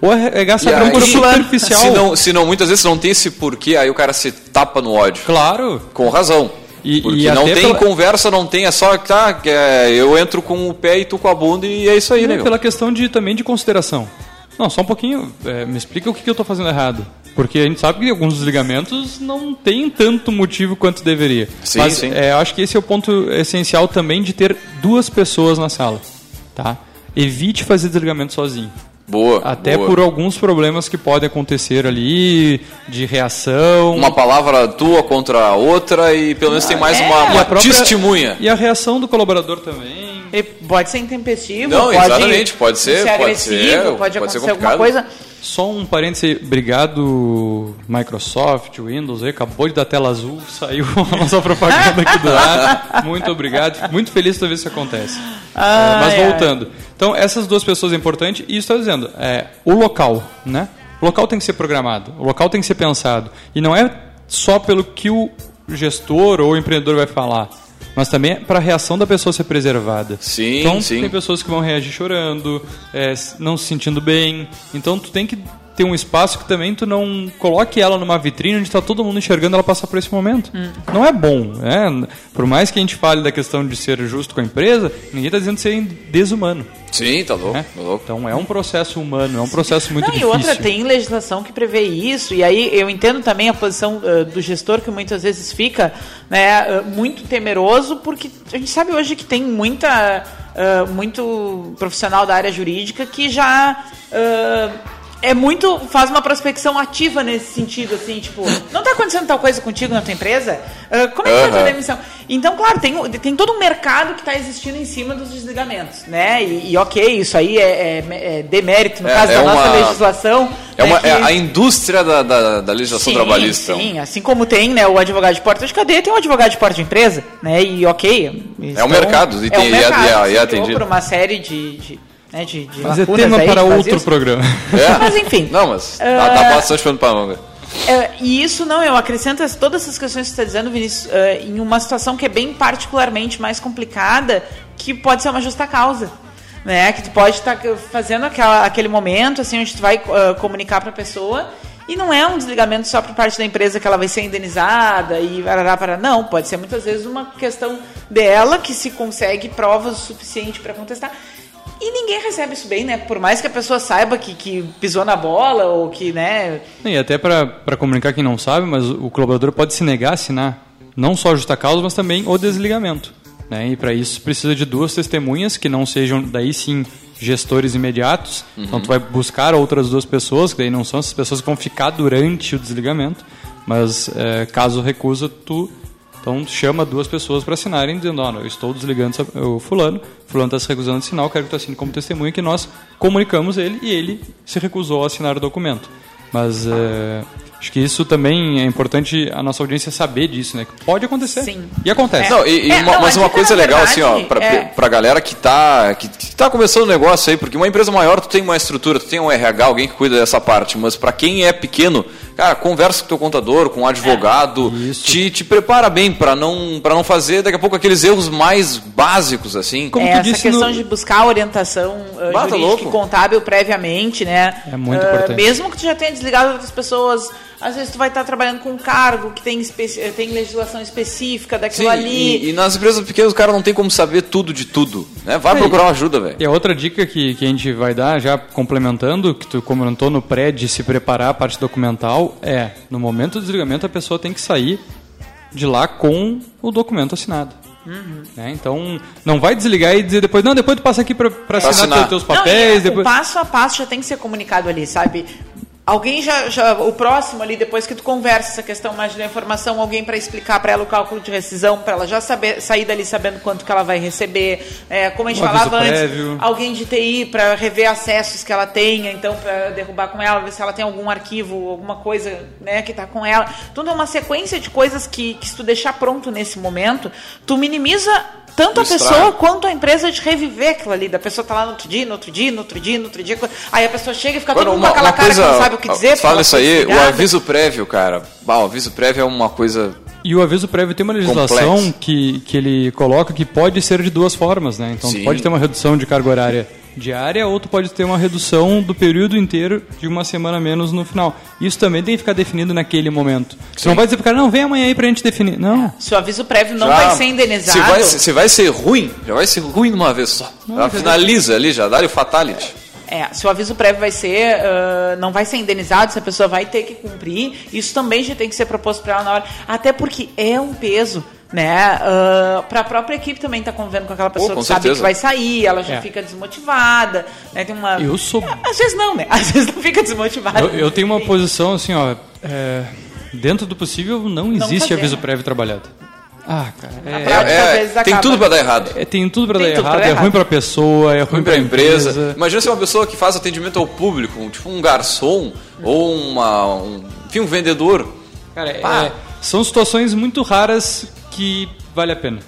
O RH sabe E um aí, superficial. Se não, se não, muitas vezes não tem esse porquê, aí o cara se tapa no ódio. Claro. Com razão. E, Porque e não tem pela- conversa, não tem, é só tá, é, eu entro com o pé e tu com a bunda e é isso aí, Não, né? pela questão de também de consideração. Não, só um pouquinho, é, me explica o que, que eu estou fazendo errado. Porque a gente sabe que alguns desligamentos não tem tanto motivo quanto deveria. Sim, Mas sim. é, eu acho que esse é o ponto essencial também de ter duas pessoas na sala. Tá? Evite fazer desligamento sozinho. Boa. Até boa. por alguns problemas que podem acontecer ali, de reação. Uma palavra tua contra a outra e pelo menos tem mais é. uma, E uma a própria- testemunha. E a reação do colaborador também. Pode ser intempestivo, Não, pode, exatamente, pode ser, pode agressivo, ser, pode, pode ser acontecer alguma complicado. coisa. Só um parêntese, obrigado Microsoft, Windows, aí, acabou de dar tela azul, saiu a nossa propaganda aqui do lado. Muito obrigado, fico muito feliz vez que isso acontece. É, mas ai. voltando, então essas duas pessoas é importante e isso está dizendo, é, o local, né? O local tem que ser programado, o local tem que ser pensado e não é só pelo que o gestor ou o empreendedor vai falar. Mas também para a reação da pessoa ser preservada. Sim, então, sim. tem pessoas que vão reagir chorando, é, não se sentindo bem. Então tu tem que ter um espaço que também tu não coloque ela numa vitrine onde está todo mundo enxergando ela passar por esse momento. Hum. Não é bom. né? Por mais que a gente fale da questão de ser justo com a empresa, ninguém está dizendo ser desumano. Sim, tá louco, né? tá louco. Então é um processo humano, é um processo muito Não, difícil. e outra, tem legislação que prevê isso, e aí eu entendo também a posição eh, do gestor que muitas vezes fica né, eh, muito temeroso, porque a gente sabe hoje que tem muita, eh, muito profissional da área jurídica que já é muito, faz uma prospecção ativa nesse sentido, assim, tipo, não está acontecendo tal coisa contigo na tua empresa? Eh, como é que foi a demissão? Então, claro, tem, o- tem todo um mercado que está existindo em cima dos desligamentos, né? E, e ok, isso aí é, é- é demérito no É- caso é da nossa uma- legislação. É, né, uma, que- é a indústria da, da, da legislação sim, trabalhista. Sim, assim como tem né, o advogado de porta de cadeia, tem o advogado de porta de empresa, né? E ok. É um mercado, e é tem- um é- mercado, e é- e é criou atendido. por uma série de, de, né, de, de Mas é lacunas tema aí para que faz outro isso. programa. É. Mas enfim. Não, mas dá, dá bastante pano pra manga. É, e isso não, eu acrescento as- todas essas questões que você está dizendo, Vinícius, é, em uma situação que é bem particularmente mais complicada, que pode ser uma justa causa. Né? Que tu pode estar fazendo aquela, aquele momento, assim, onde tu vai ah, comunicar para a pessoa, e não é um desligamento só por parte da empresa que ela vai ser indenizada e varará, para Não, pode ser muitas vezes uma questão dela que se consegue provas o suficiente para contestar. E ninguém recebe isso bem, né? Por mais que a pessoa saiba que, que pisou na bola ou que, né, E até para comunicar quem não sabe, mas o colaborador pode se negar a assinar não só a justa causa, mas também o desligamento. Né? E para isso precisa de duas testemunhas que não sejam, daí sim, gestores imediatos. Então tu vai buscar outras duas pessoas, que daí não são essas pessoas que vão ficar durante o desligamento, mas é, caso recusa, tu então chama duas pessoas para assinarem, dizendo, ó, eu estou desligando o fulano, fulano está se recusando a assinar, eu quero que tu assine como testemunha, que nós comunicamos ele e ele se recusou a assinar o documento. Mas é, acho que isso também é importante a nossa audiência saber disso, né? Que Pode acontecer. Sim. E acontece. Não, e, e É, uma- não, mas é uma que, coisa legal, assim, ó, verdade, pra, é- pra galera que tá, que, que tá começando o negócio aí, porque uma empresa maior, tu tem uma estrutura, tu tem um RH, alguém que cuida dessa parte, mas pra quem é pequeno, cara, conversa com teu contador, com um advogado, Isso. te, te prepara bem pra não, pra não fazer daqui a pouco aqueles erros mais básicos, assim. Como é, tu essa disse questão no- de buscar orientação uh, Bah, tá jurídica louco. e contábil previamente, né? É muito Uh, importante. Mesmo que tu já tenha desligado outras pessoas, às vezes tu vai estar trabalhando com um cargo que tem, especi- eh, tem legislação específica daquilo Sim, ali. e, e nas empresas pequenas o cara não tem como saber tudo de tudo, né? Vai É, procurar uma ajuda, velho. E a outra dica que, que a gente vai dar, já complementando, que tu comentou no pré de se preparar a parte documental, é, no momento do desligamento a pessoa tem que sair de lá com o documento assinado. Né? Então, não vai desligar e dizer depois, não, depois tu passa aqui para assinar, assinar. teus- teus Não, papéis. é, depois... O passo a passo já tem que ser comunicado ali, sabe? Alguém já, já o próximo ali, depois que tu conversa essa questão mais da informação, alguém para explicar para ela o cálculo de rescisão, para ela já saber, sair dali sabendo quanto que ela vai receber, é, como a gente Um falava antes, prévio. alguém de TI para rever acessos que ela tenha, então para derrubar com ela, ver se ela tem algum arquivo, alguma coisa, né, que tá com ela. Tudo é uma sequência de coisas que, que se tu deixar pronto nesse momento, tu minimiza tanto a pessoa quanto a empresa de reviver aquilo ali, da pessoa tá lá no outro dia, no outro dia, no outro dia, no outro dia, aí a pessoa chega e fica todo mundo com aquela cara que não sabe o que dizer. porque Fala isso aí, o aviso prévio, cara. Bah, o aviso prévio é uma coisa. E o aviso prévio tem uma legislação Complexo. que, que ele coloca que pode ser de duas formas, né? Então, pode ter uma redução de carga horária diária, ou tu pode ter uma redução do período inteiro de uma semana menos no final. Isso também tem que ficar definido naquele momento. Você não vai dizer pro cara, não, vem amanhã aí pra gente definir. Não. Se o aviso prévio não Já- vai ser indenizado. Se vai, se vai ser ruim, já vai ser ruim de uma vez só. já já- finaliza ali, já dá o fatality. É, se o aviso prévio vai ser, ah, não vai ser indenizado, se a pessoa vai ter que cumprir, isso também já tem que ser proposto para ela na hora. Até porque é um peso, né? para a própria equipe também estar convivendo com aquela pessoa com que sabe certeza. que vai sair, ela já É. fica desmotivada, né? Tem uma. Eu sou- É, Às vezes não, né? Às vezes não fica desmotivada. Eu, eu tenho uma posição assim, ó. é, dentro do possível, não existe fazer, aviso né? prévio trabalhado. Ah, cara. É, prática, É, é, vezes tem tudo pra dar errado. é, tem tudo pra Tem dar tudo pra errado. dar é errado. ruim pra pessoa, é ruim, Ruim pra pra empresa. empresa. Imagina se uma pessoa que faz atendimento ao público, tipo um garçom ou uma, um, enfim, um vendedor. Cara, é- são situações muito raras que vale a pena.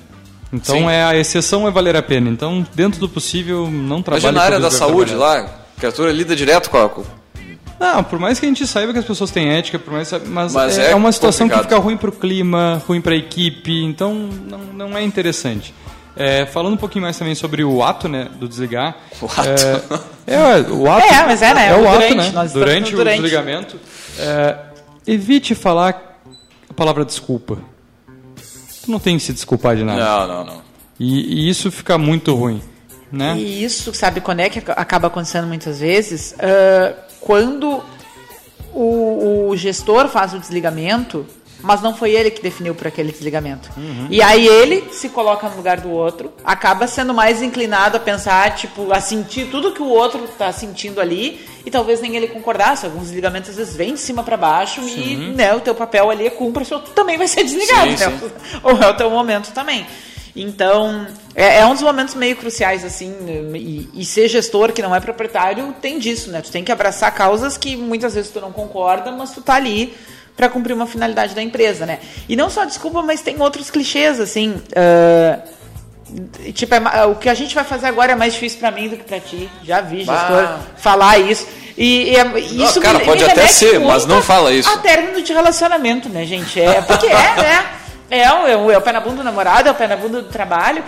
Então Sim. é a exceção é valer a pena. Então, dentro do possível, não trabalhe Imagina na área da saúde lá, que a criatura lida direto com a. Não, por mais que a gente saiba que as pessoas têm ética, por mais, mas, Mas é, é uma situação complicado. que fica ruim pro clima, ruim pra equipe, então não, não é interessante. É, falando um pouquinho mais também sobre o ato, né, do desligar. O ato. É, é, o ato. É, mas é, né, É o o ato, durante, né? Durante no o durante. desligamento. É, evite falar a palavra desculpa. Tu não tem que se desculpar de nada. Não, não, não. E, e isso fica muito ruim, né? E isso, sabe quando é que ac- acaba acontecendo muitas vezes? Ah, quando o, o gestor faz o desligamento, mas não foi ele que definiu por aquele desligamento. E aí ele se coloca no lugar do outro, acaba sendo mais inclinado a pensar, tipo, a sentir tudo que o outro está sentindo ali, e talvez nem ele concordasse. Alguns desligamentos às vezes vêm de cima para baixo e né, o teu papel ali é cumpra, o seu também vai ser desligado. Sim, né? Ou é o teu momento também. Então, é, é um dos momentos meio cruciais, assim, e, e ser gestor que não é proprietário tem disso, né? Tu tem que abraçar causas que muitas vezes tu não concorda, mas tu tá ali para cumprir uma finalidade da empresa, né? E não só desculpa, mas tem outros clichês, assim. ah, tipo, é o que a gente vai fazer agora é mais difícil para mim do que para ti. Já vi gestor Bah. falar isso. E, e é- isso cara, me- pode me até ser, mas não fala isso. A término de relacionamento, né, gente? É, porque é, né? É, o- é, o- é o pé na bunda do namorado, é o pé na bunda do trabalho.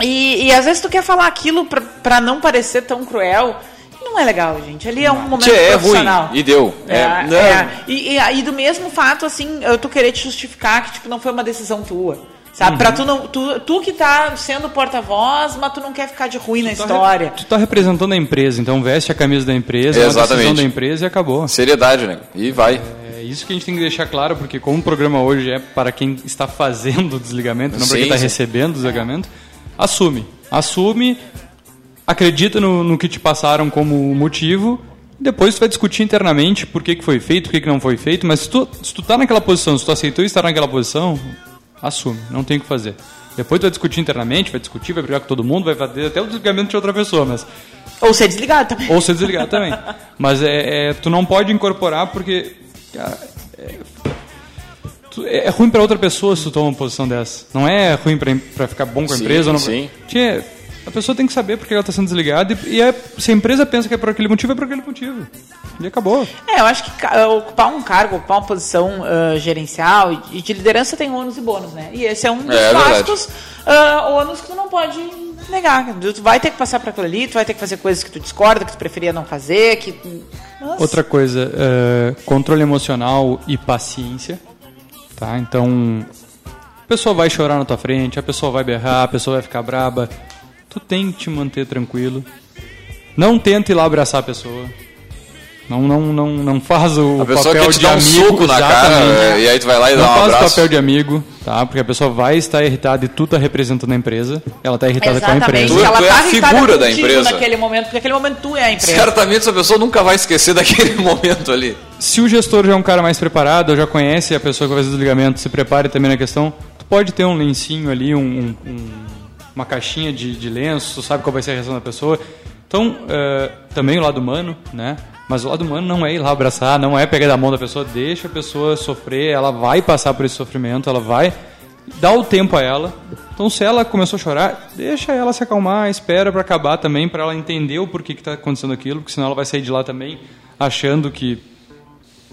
E, e às vezes tu quer falar aquilo pra, pra não parecer tão cruel. e Não é legal, gente. Ali é um momento Tchê, é ruim. profissional. E deu. É, É, não. é. E, e aí do mesmo fato, assim, eu tu querer te justificar que tipo, não foi uma decisão tua. Sabe? Pra tu não. Tu, tu que tá sendo porta-voz, mas tu não quer ficar de ruim na história. Tu tá representando a empresa, então veste a camisa da empresa, é decisão Exatamente. da empresa e acabou. Seriedade, né? E vai. É isso que a gente tem que deixar claro, porque como o programa hoje é para quem está fazendo o desligamento, não para quem está sim. recebendo o desligamento, assume. Assume, acredita no, no que te passaram como motivo, depois tu vai discutir internamente por que, que foi feito, por que, que não foi feito, mas se tu, se tu tá naquela posição, se tu aceitou estar naquela posição, assume, não tem o que fazer. Depois tu vai discutir internamente, vai discutir, vai brigar com todo mundo, vai fazer até o desligamento de outra pessoa, mas Ou ser desligado também. ou ser desligado também. Mas é, é- tu não pode incorporar porque cara, é, tu- é ruim para outra pessoa se tu toma uma posição dessa. Não é ruim para para ficar bom com a Sim, empresa. ou Não, sim. Tchê, a pessoa tem que saber porque ela está sendo desligada e, e é- se a empresa pensa que é por aquele motivo, é por aquele motivo. E acabou. É, eu acho que ca- ocupar um cargo, ocupar uma posição ah, gerencial e de liderança tem ônus e bônus, né? E esse é um dos É, é clássicos ah, ônus que tu não pode negar. Tu vai ter que passar por aquilo ali, tu vai ter que fazer coisas que tu discorda, que tu preferia não fazer, que... Nossa. Outra coisa, é, controle emocional e paciência. Tá? Então, a pessoa vai chorar na tua frente, a pessoa vai berrar, a pessoa vai ficar braba. Tu tem que te manter tranquilo. Não tenta ir lá abraçar a pessoa. Não, não, não, não faz o A pessoa papel quer te de dar um amigo. soco na cara exatamente. e aí tu vai lá e Não dá um faz o abraço. papel de amigo, tá? Porque a pessoa vai estar irritada e tu tá representando a empresa. Ela tá irritada com a Exatamente, empresa. Tu- ela tu é tá a figura da empresa. naquele momento, porque naquele momento tu é a empresa. Certamente essa pessoa nunca vai esquecer daquele momento ali. Se o gestor já é um cara mais preparado, ou já conhece a pessoa que vai fazer o desligamento, se prepare também na questão, tu pode ter um lencinho ali, um, um- um- uma caixinha de, de lenço, sabe qual vai ser a reação da pessoa. Então, eh, também o lado humano, né? Mas o lado humano não é ir lá abraçar, não é pegar da mão da pessoa, deixa a pessoa sofrer, ela vai passar por esse sofrimento, ela vai dar o tempo a ela. Então, se ela começou a chorar, deixa ela se acalmar, espera para acabar também, para ela entender o porquê que está acontecendo aquilo, porque senão ela vai sair de lá também achando que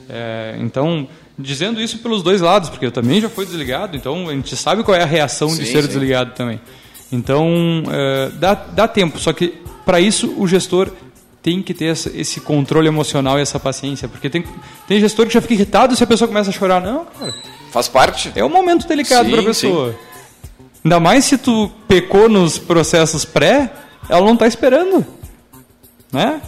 é, então, dizendo isso pelos dois lados, porque eu também já fui desligado, então a gente sabe qual é a reação de Sim, ser sim. desligado também. Então, é, dá, dá tempo, só que para isso o gestor tem que ter esse controle emocional e essa paciência, porque tem, tem gestor que já fica irritado se a pessoa começa a chorar. Não, cara, Faz parte. é um momento delicado Sim, para a pessoa. Ainda mais se tu pecou nos processos pré, ela não tá esperando. Né?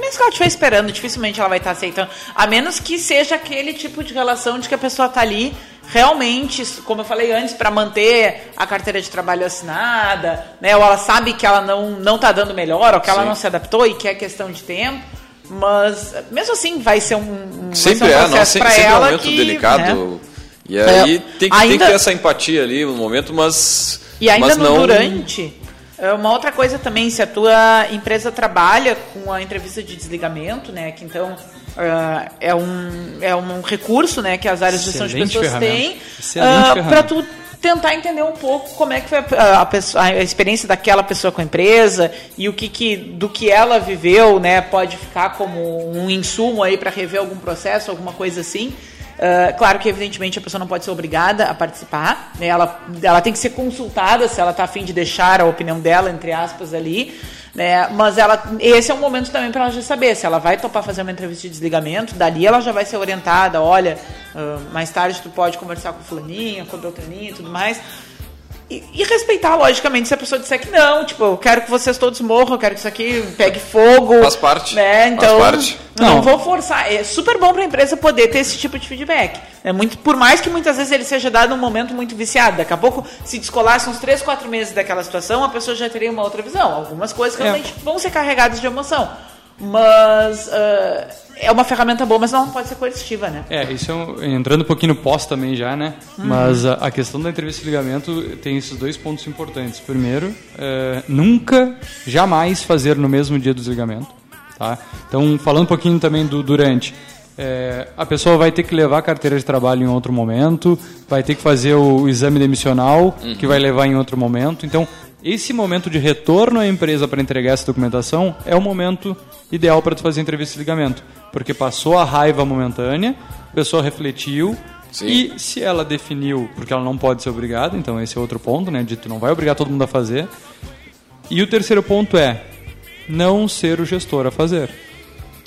Mesmo que ela estiver esperando, dificilmente ela vai estar aceitando. A menos que seja aquele tipo de relação de que a pessoa está ali realmente, como eu falei antes, para manter a carteira de trabalho assinada, né? Ou ela sabe que ela não, não tá dando melhor, ou que ela Sim. não se adaptou e que é questão de tempo. Mas mesmo assim vai ser um, um, vai Sempre ser um é, processo sempre, pra sempre é um ela momento que, delicado. né? E aí É, tem, que, tem que ainda- ter essa empatia ali no momento, mas. E ainda mas no não... durante, é uma outra coisa também, se a tua empresa trabalha com a entrevista de desligamento, né, que então ah, é, um, é um recurso né, que as áreas de gestão de pessoas têm Excelente para ferramenta. tu tentar entender um pouco como é que foi a, a pessoa- a experiência daquela pessoa com a empresa e o que, que do que ela viveu, né, pode ficar como um insumo aí para rever algum processo, alguma coisa assim. Ah, claro que, evidentemente, a pessoa não pode ser obrigada a participar, né? ela, ela tem que ser consultada se ela está afim de deixar a opinião dela, entre aspas, ali. Né? Mas ela, esse é um momento também para ela já saber se ela vai topar fazer uma entrevista de desligamento, dali ela já vai ser orientada, olha, ah, mais tarde tu pode conversar com fulaninha, com beltraninha e tudo mais. E, e respeitar, logicamente, se a pessoa disser que não, tipo, eu quero que vocês todos morram, eu quero que isso aqui pegue fogo. Faz parte, Né? faz Então, parte. eu não Não. vou forçar. É super bom para a empresa poder ter esse tipo de feedback. É muito, por mais que muitas vezes ele seja dado num momento muito viciado. Daqui a pouco, se descolasse uns 3, 4 meses daquela situação, a pessoa já teria uma outra visão. Algumas coisas É. realmente vão ser carregadas de emoção. Mas ah, é uma ferramenta boa, mas não pode ser coercitiva, né? É, isso é um- entrando um pouquinho no pós também já, né? Uhum. Mas a, a questão da entrevista de ligamento tem esses dois pontos importantes. Primeiro, é, nunca, jamais fazer no mesmo dia do desligamento, tá? Então, falando um pouquinho também do durante, é, a pessoa vai ter que levar a carteira de trabalho em outro momento, vai ter que fazer o, exame demissional, que vai levar em outro momento. Então, esse momento de retorno à empresa para entregar essa documentação é o momento ideal para tu fazer entrevista de ligamento, porque passou a raiva momentânea, a pessoa refletiu Sim. e se ela definiu, porque ela não pode ser obrigada, então esse é outro ponto, né, de tu não vai obrigar todo mundo a fazer. E o terceiro ponto é não ser o gestor a fazer.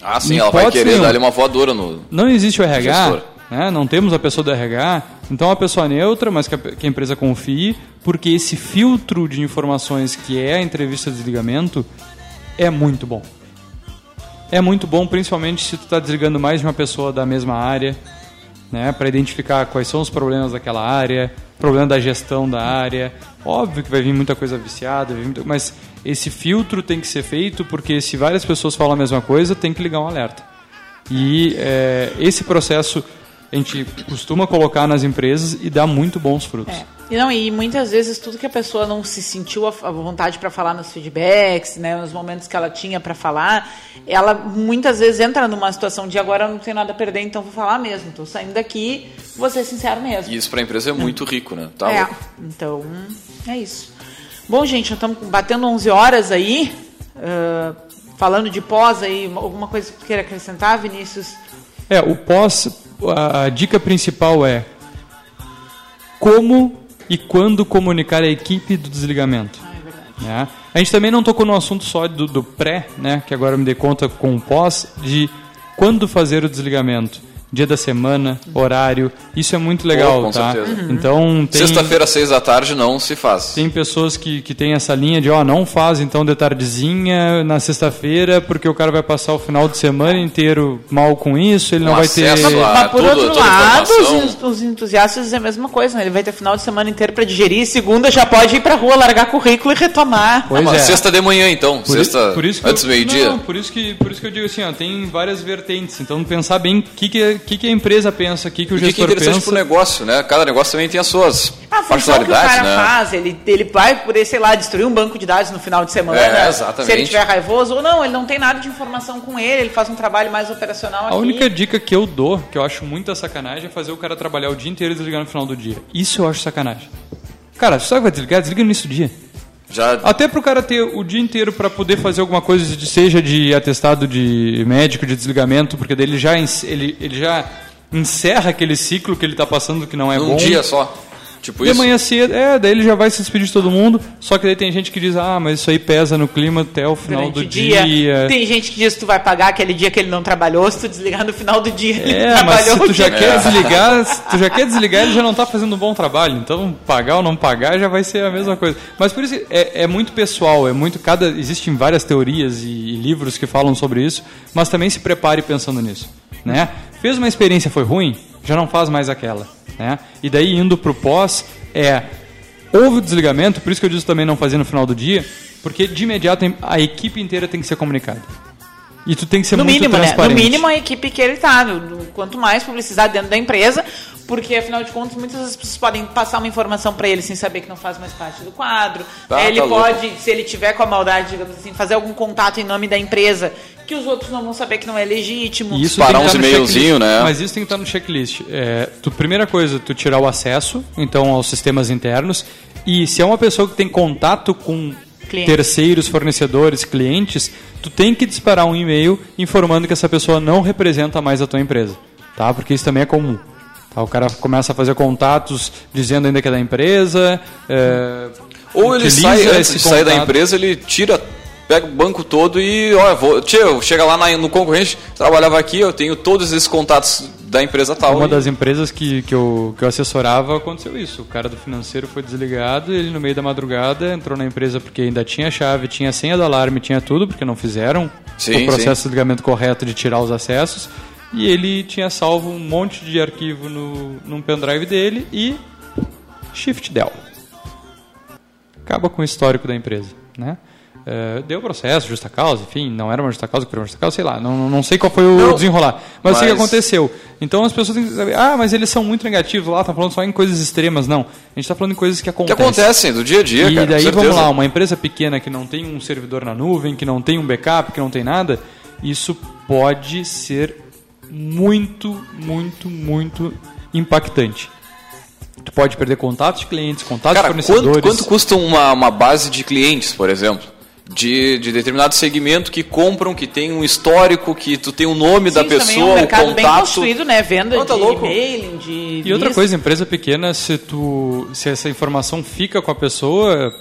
Ah, sim, Em ela vai querer nenhuma. dar-lhe uma voadora no. Não existe o RH. Né? não temos a pessoa do RH, então a pessoa neutra, mas que a, que a empresa confie, porque esse filtro de informações que é a entrevista de desligamento é muito bom. É muito bom, principalmente se tu está desligando mais de uma pessoa da mesma área, né, para identificar quais são os problemas daquela área, problema da gestão da área. Óbvio que vai vir muita coisa viciada, mas esse filtro tem que ser feito porque se várias pessoas falam a mesma coisa, tem que ligar um alerta. E é, esse processo a gente costuma colocar nas empresas e dá muito bons frutos. É. E não, e muitas vezes tudo que a pessoa não se sentiu a, a vontade para falar nos feedbacks, né, nos momentos que ela tinha para falar, ela muitas vezes entra numa situação de agora eu não tenho nada a perder, então vou falar mesmo. Estou saindo daqui, vou ser sincero mesmo. E isso pra empresa é muito rico, né? Tá é, louco. então é isso. Bom, gente, nós estamos batendo 11 horas aí, ah, falando de pós aí, alguma coisa que queira acrescentar, Vinícius? É, o pós, a, a dica principal é como e quando comunicar a equipe do desligamento. Ah, é né? A gente também não tocou no assunto só do, do pré, né, que agora me dei conta com o pós, de quando fazer o desligamento. Dia da semana, horário, isso é muito legal, com tá? certeza. Então tem... Sexta-feira, seis da tarde, não se faz. Tem pessoas que, que tem essa linha de, ó, não faz então de tardezinha na sexta-feira, porque o cara vai passar o final de semana inteiro mal com isso, ele não Com vai ter... acesso a- Mas por tudo- outro lado, os, os entusiastas dizem a mesma coisa, né? Ele vai ter final de semana inteiro para digerir, segunda já pode ir pra rua, largar currículo e retomar. Pois Ah, mas é. sexta de manhã, então. Por, sexta por isso que antes eu, do meio-dia. Não, por isso que por isso que eu digo assim, ó, tem várias vertentes. Então pensar bem o que, que, que, que a empresa pensa, o que, que o O que, que é gestor interessante pensa. pro negócio, né? Cada negócio também tem as suas A função que o particularidades, cara né? faz, ele, ele vai poder, sei lá, destruir um banco de dados no final de semana. É, exatamente. Se ele estiver raivoso, ou não, ele não tem nada de informação com ele, ele faz um trabalho mais operacional A aqui. única dica que eu dou, que eu acho muita sacanagem, é fazer o cara trabalhar o dia inteiro e desligar no final do dia. Isso eu acho sacanagem. Cara, se você vai desligar, desliga no início do dia. Já Até pro cara ter o dia inteiro para poder fazer alguma coisa, de- seja de atestado de médico, de desligamento, porque daí ele já, ele, ele já encerra aquele ciclo que ele tá passando que não é bom. dia só. Tipo de isso? manhã cedo, é, daí ele já vai se despedir de todo mundo, só que daí tem gente que diz, ah, mas isso aí pesa no clima até o final Durante do dia. dia. Tem gente que diz que tu vai pagar aquele dia que ele não trabalhou, se tu desligar no final do dia. ele É, mas se trabalhou tu já quer todo. desligar, se tu já quer desligar, ele já não tá fazendo um bom trabalho. Então, pagar ou não pagar já vai ser a mesma coisa. Mas por isso é, é muito pessoal, é muito cada existem várias teorias e, e livros que falam sobre isso, mas também se prepare pensando nisso, né? Fez uma experiência foi ruim, já não faz mais aquela, né? E daí indo pro pós é houve o desligamento, por isso que eu disse também não fazer no final do dia, porque de imediato a equipe inteira tem que ser comunicada. E tu tem que ser No muito mínimo, né? No transparente. mínimo a equipe que ele tá. no- no- Quanto mais publicidade dentro da empresa, porque afinal de contas muitas das pessoas podem passar uma informação para ele sem saber que não faz mais parte do quadro. Tá, ele tá louco. pode, se ele tiver com a maldade, digamos assim, fazer algum contato em nome da empresa que os outros não vão saber que não é legítimo. E isso Parar uns no e-mailzinho, né? Mas isso tem que estar no checklist. É, tu, primeira coisa, tu tirar o acesso, então, aos sistemas internos. E se é uma pessoa que tem contato com Clientes. terceiros, fornecedores, clientes, tu tem que disparar um e-mail informando que essa pessoa não representa mais a tua empresa. Tá? Porque isso também é comum. Tá? O cara começa a fazer contatos dizendo ainda que é da empresa. é, Ou ele sai, antes de sair da empresa, ele tira, pega o banco todo e, ó, vou, tio, chega lá na- no concorrente, trabalhava aqui, eu tenho todos esses contatos da empresa tal. Uma e- das empresas que, que, eu, que eu assessorava aconteceu isso. O cara do financeiro foi desligado, ele no meio da madrugada entrou na empresa porque ainda tinha chave, tinha senha do alarme, tinha tudo, porque não fizeram Sim, o processo de desligamento correto de tirar os acessos. E ele tinha salvo um monte de arquivo no, num pendrive dele e Shift Del. Acaba com o histórico da empresa, né? É, deu processo, justa causa, enfim, não era uma justa causa, que era uma justa causa, sei lá, não, não sei qual foi o Não, desenrolar. Mas, sei o que mas- aconteceu. Então as pessoas têm que saber, ah, mas eles são muito negativos lá, tá falando só em coisas extremas. Não, a gente está falando em coisas que Que acontecem. acontecem do dia a dia, E cara, daí, vamos lá, uma empresa pequena que não tem um servidor na nuvem, que não tem um backup, que não tem nada, isso pode ser muito, muito, muito impactante. Tu pode perder contatos de clientes, contatos Cara, de fornecedores. quanto, quanto custa uma, uma base de clientes, por exemplo? De, de determinado segmento que compram, que tem um histórico, que tu tem o nome da Sim, também pessoa, é um o mercado bem contato. construído, né? Venda Não, tá de louco. e-mail, de E outra lista. coisa, empresa pequena, se tu se essa informação fica com a pessoa,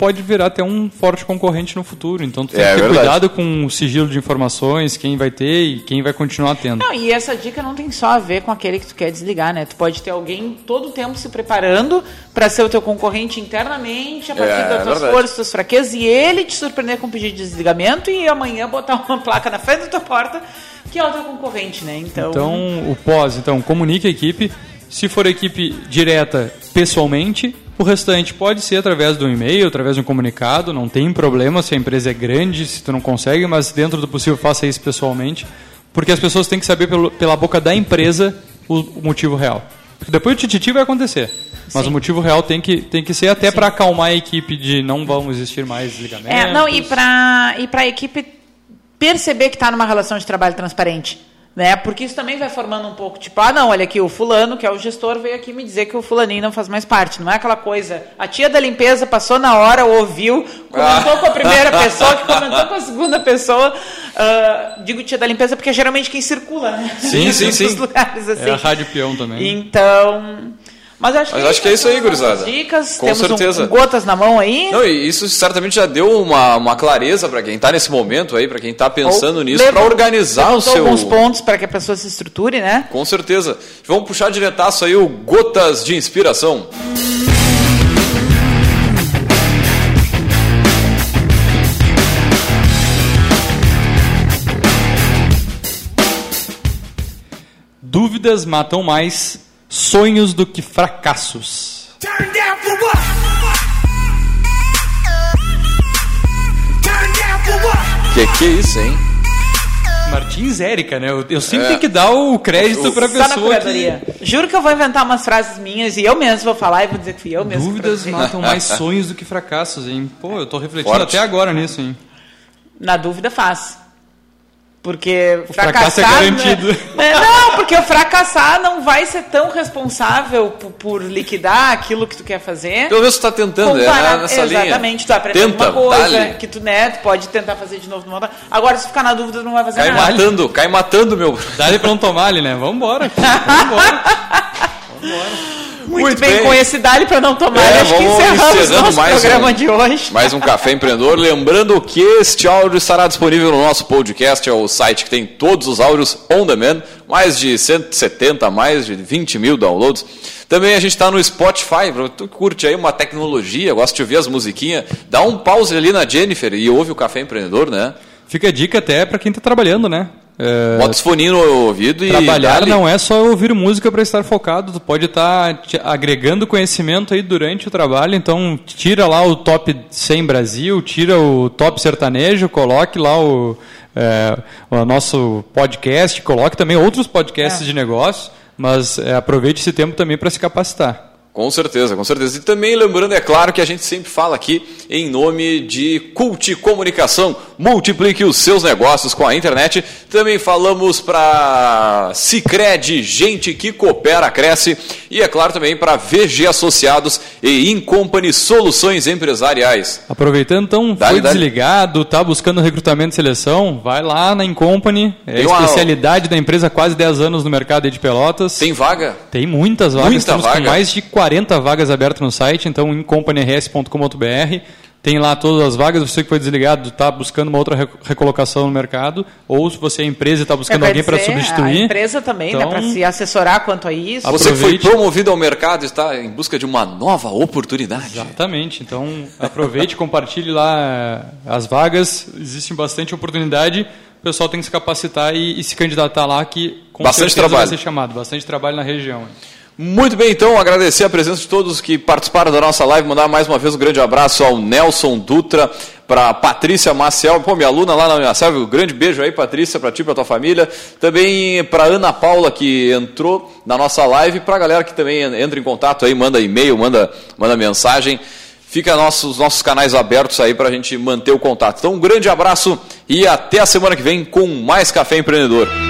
pode virar até um forte concorrente no futuro. Então tu tem É, que ter verdade. cuidado com o sigilo de informações, quem vai ter e quem vai continuar tendo. Não, e essa dica não tem só a ver com aquele que tu quer desligar, né? Tu pode ter alguém todo o tempo se preparando para ser o teu concorrente internamente, a partir É, das tuas forças, tuas fraquezas, e ele te surpreender com um pedido de desligamento e amanhã botar uma placa na frente da tua porta que é o teu concorrente, né? Então, Então, o pós, então, comunique a equipe. Se for equipe direta pessoalmente, o restante pode ser através do e-mail, através de um comunicado, não tem problema se a empresa é grande, se tu não consegue, mas dentro do possível faça isso pessoalmente, porque as pessoas têm que saber pelo- pela boca da empresa o, o motivo real. Porque depois o tititi vai acontecer, mas o motivo real tem que, tem que ser até para acalmar a equipe de não vão existir mais desligamentos. É, não, e para e a equipe perceber que está numa relação de trabalho transparente. Né? Porque isso também vai formando um pouco, tipo, ah, não, olha aqui, o fulano, que é o gestor, veio aqui me dizer que o fulaninho não faz mais parte. Não é aquela coisa, a tia da limpeza passou na hora, ouviu, comentou com a primeira pessoa, que comentou com a segunda pessoa. ah, digo tia da limpeza porque é geralmente quem circula, né? Sim, sim, sim. lugares, assim. É a rádio peão também. Então... Mas acho Mas que, acho que é isso aí, gurizada. Dicas, Com temos um- certeza. um gotas na mão aí. Não, e isso certamente já deu uma, uma clareza para quem está nesse momento aí, para quem está pensando Ou nisso, para organizar o seu. alguns pontos para que a pessoa se estruture, né? Com certeza. Vamos puxar diretaço aí o Gotas de Inspiração. Dúvidas matam mais sonhos do que fracassos. Que que é isso, hein? Martins Érica, né? Eu, eu sempre É. tenho que dar o crédito pra Só na pessoa que... Juro que eu vou inventar umas frases minhas e eu mesmo vou falar e vou dizer que fui eu mesmo. Dúvidas matam mais sonhos do que fracassos, hein? Pô, eu tô refletindo Forte. até agora nisso, hein? Na dúvida faz. Porque O fracasso é fracassar. garantido. né? Não, porque o fracassar não vai ser tão responsável por, por liquidar aquilo que tu quer fazer. Pelo menos tu tá tentando, é Comparar- né, nessa linha. Exatamente, tu aprendeu Tenta, alguma coisa dale. que tu, né, tu pode tentar fazer de novo. numa. Agora, se ficar na dúvida, tu não vai fazer Cai nada. matando, cai matando, meu. Dá-lhe pra não tomar ali, né? Vambora. Vambora. Muito, Muito bem, bem. com esse dali para não tomar, É, acho que encerramos nosso mais programa um- de hoje. Mais um Café Empreendedor. Lembrando que este áudio estará disponível no nosso podcast, é o site que tem todos os áudios on demand, mais de 170, mais de 20 mil downloads. Também a gente está no Spotify, tu curte aí uma tecnologia, gosta de ouvir as musiquinhas, dá um pause ali na Jennifer e ouve o Café Empreendedor, né? Fica a dica até para quem está trabalhando, né? É, Bota os foninhos no ouvido e. Trabalhar não é só ouvir música para estar focado, tu pode estar te agregando conhecimento aí durante o trabalho, então tira lá o top 100 Brasil, tira o top sertanejo, coloque lá o, é, o nosso podcast, coloque também outros podcasts É. de negócio, mas é, aproveite esse tempo também para se capacitar. Com certeza, com certeza. E também lembrando, é claro, que a gente sempre fala aqui em nome de Cult Comunicação. Multiplique os seus negócios com a internet. Também falamos para Cicred, gente que coopera, cresce. E é claro também para VG Associados e Incompany Soluções Empresariais. Aproveitando, então, Dale, foi dale. desligado, tá buscando recrutamento e seleção, vai lá na Incompany, é uma- especialidade da empresa quase 10 anos no mercado de Pelotas. Tem vaga? Tem muitas vagas, Muita estamos vaga. com mais de 40 vagas abertas no site, então em companyrs.com.br tem lá todas as vagas, você que foi desligado está buscando uma outra re- recolocação no mercado, ou se você é empresa e está buscando É, alguém para substituir. A empresa também, Então, né, para se assessorar quanto a isso. a- Você que foi promovido ao mercado e está em busca de uma nova oportunidade. Exatamente, então aproveite, compartilhe lá eh, as vagas, existe bastante oportunidade, o pessoal tem que se capacitar e, e se candidatar lá que com Bastante certeza trabalho. vai ser chamado, bastante trabalho na região. Muito bem, então, agradecer a presença de todos que participaram da nossa live, mandar mais uma vez um grande abraço ao Nelson Dutra, para Patrícia Maciel, pô, minha aluna lá na selva, um grande beijo aí, Patrícia, para ti, para tua família, também para Ana Paula, que entrou na nossa live, para a galera que também entra em contato aí, manda e-mail, manda, manda mensagem, fica nossos, nossos canais abertos aí para a gente manter o contato. Então, um grande abraço e até a semana que vem com mais Café Empreendedor.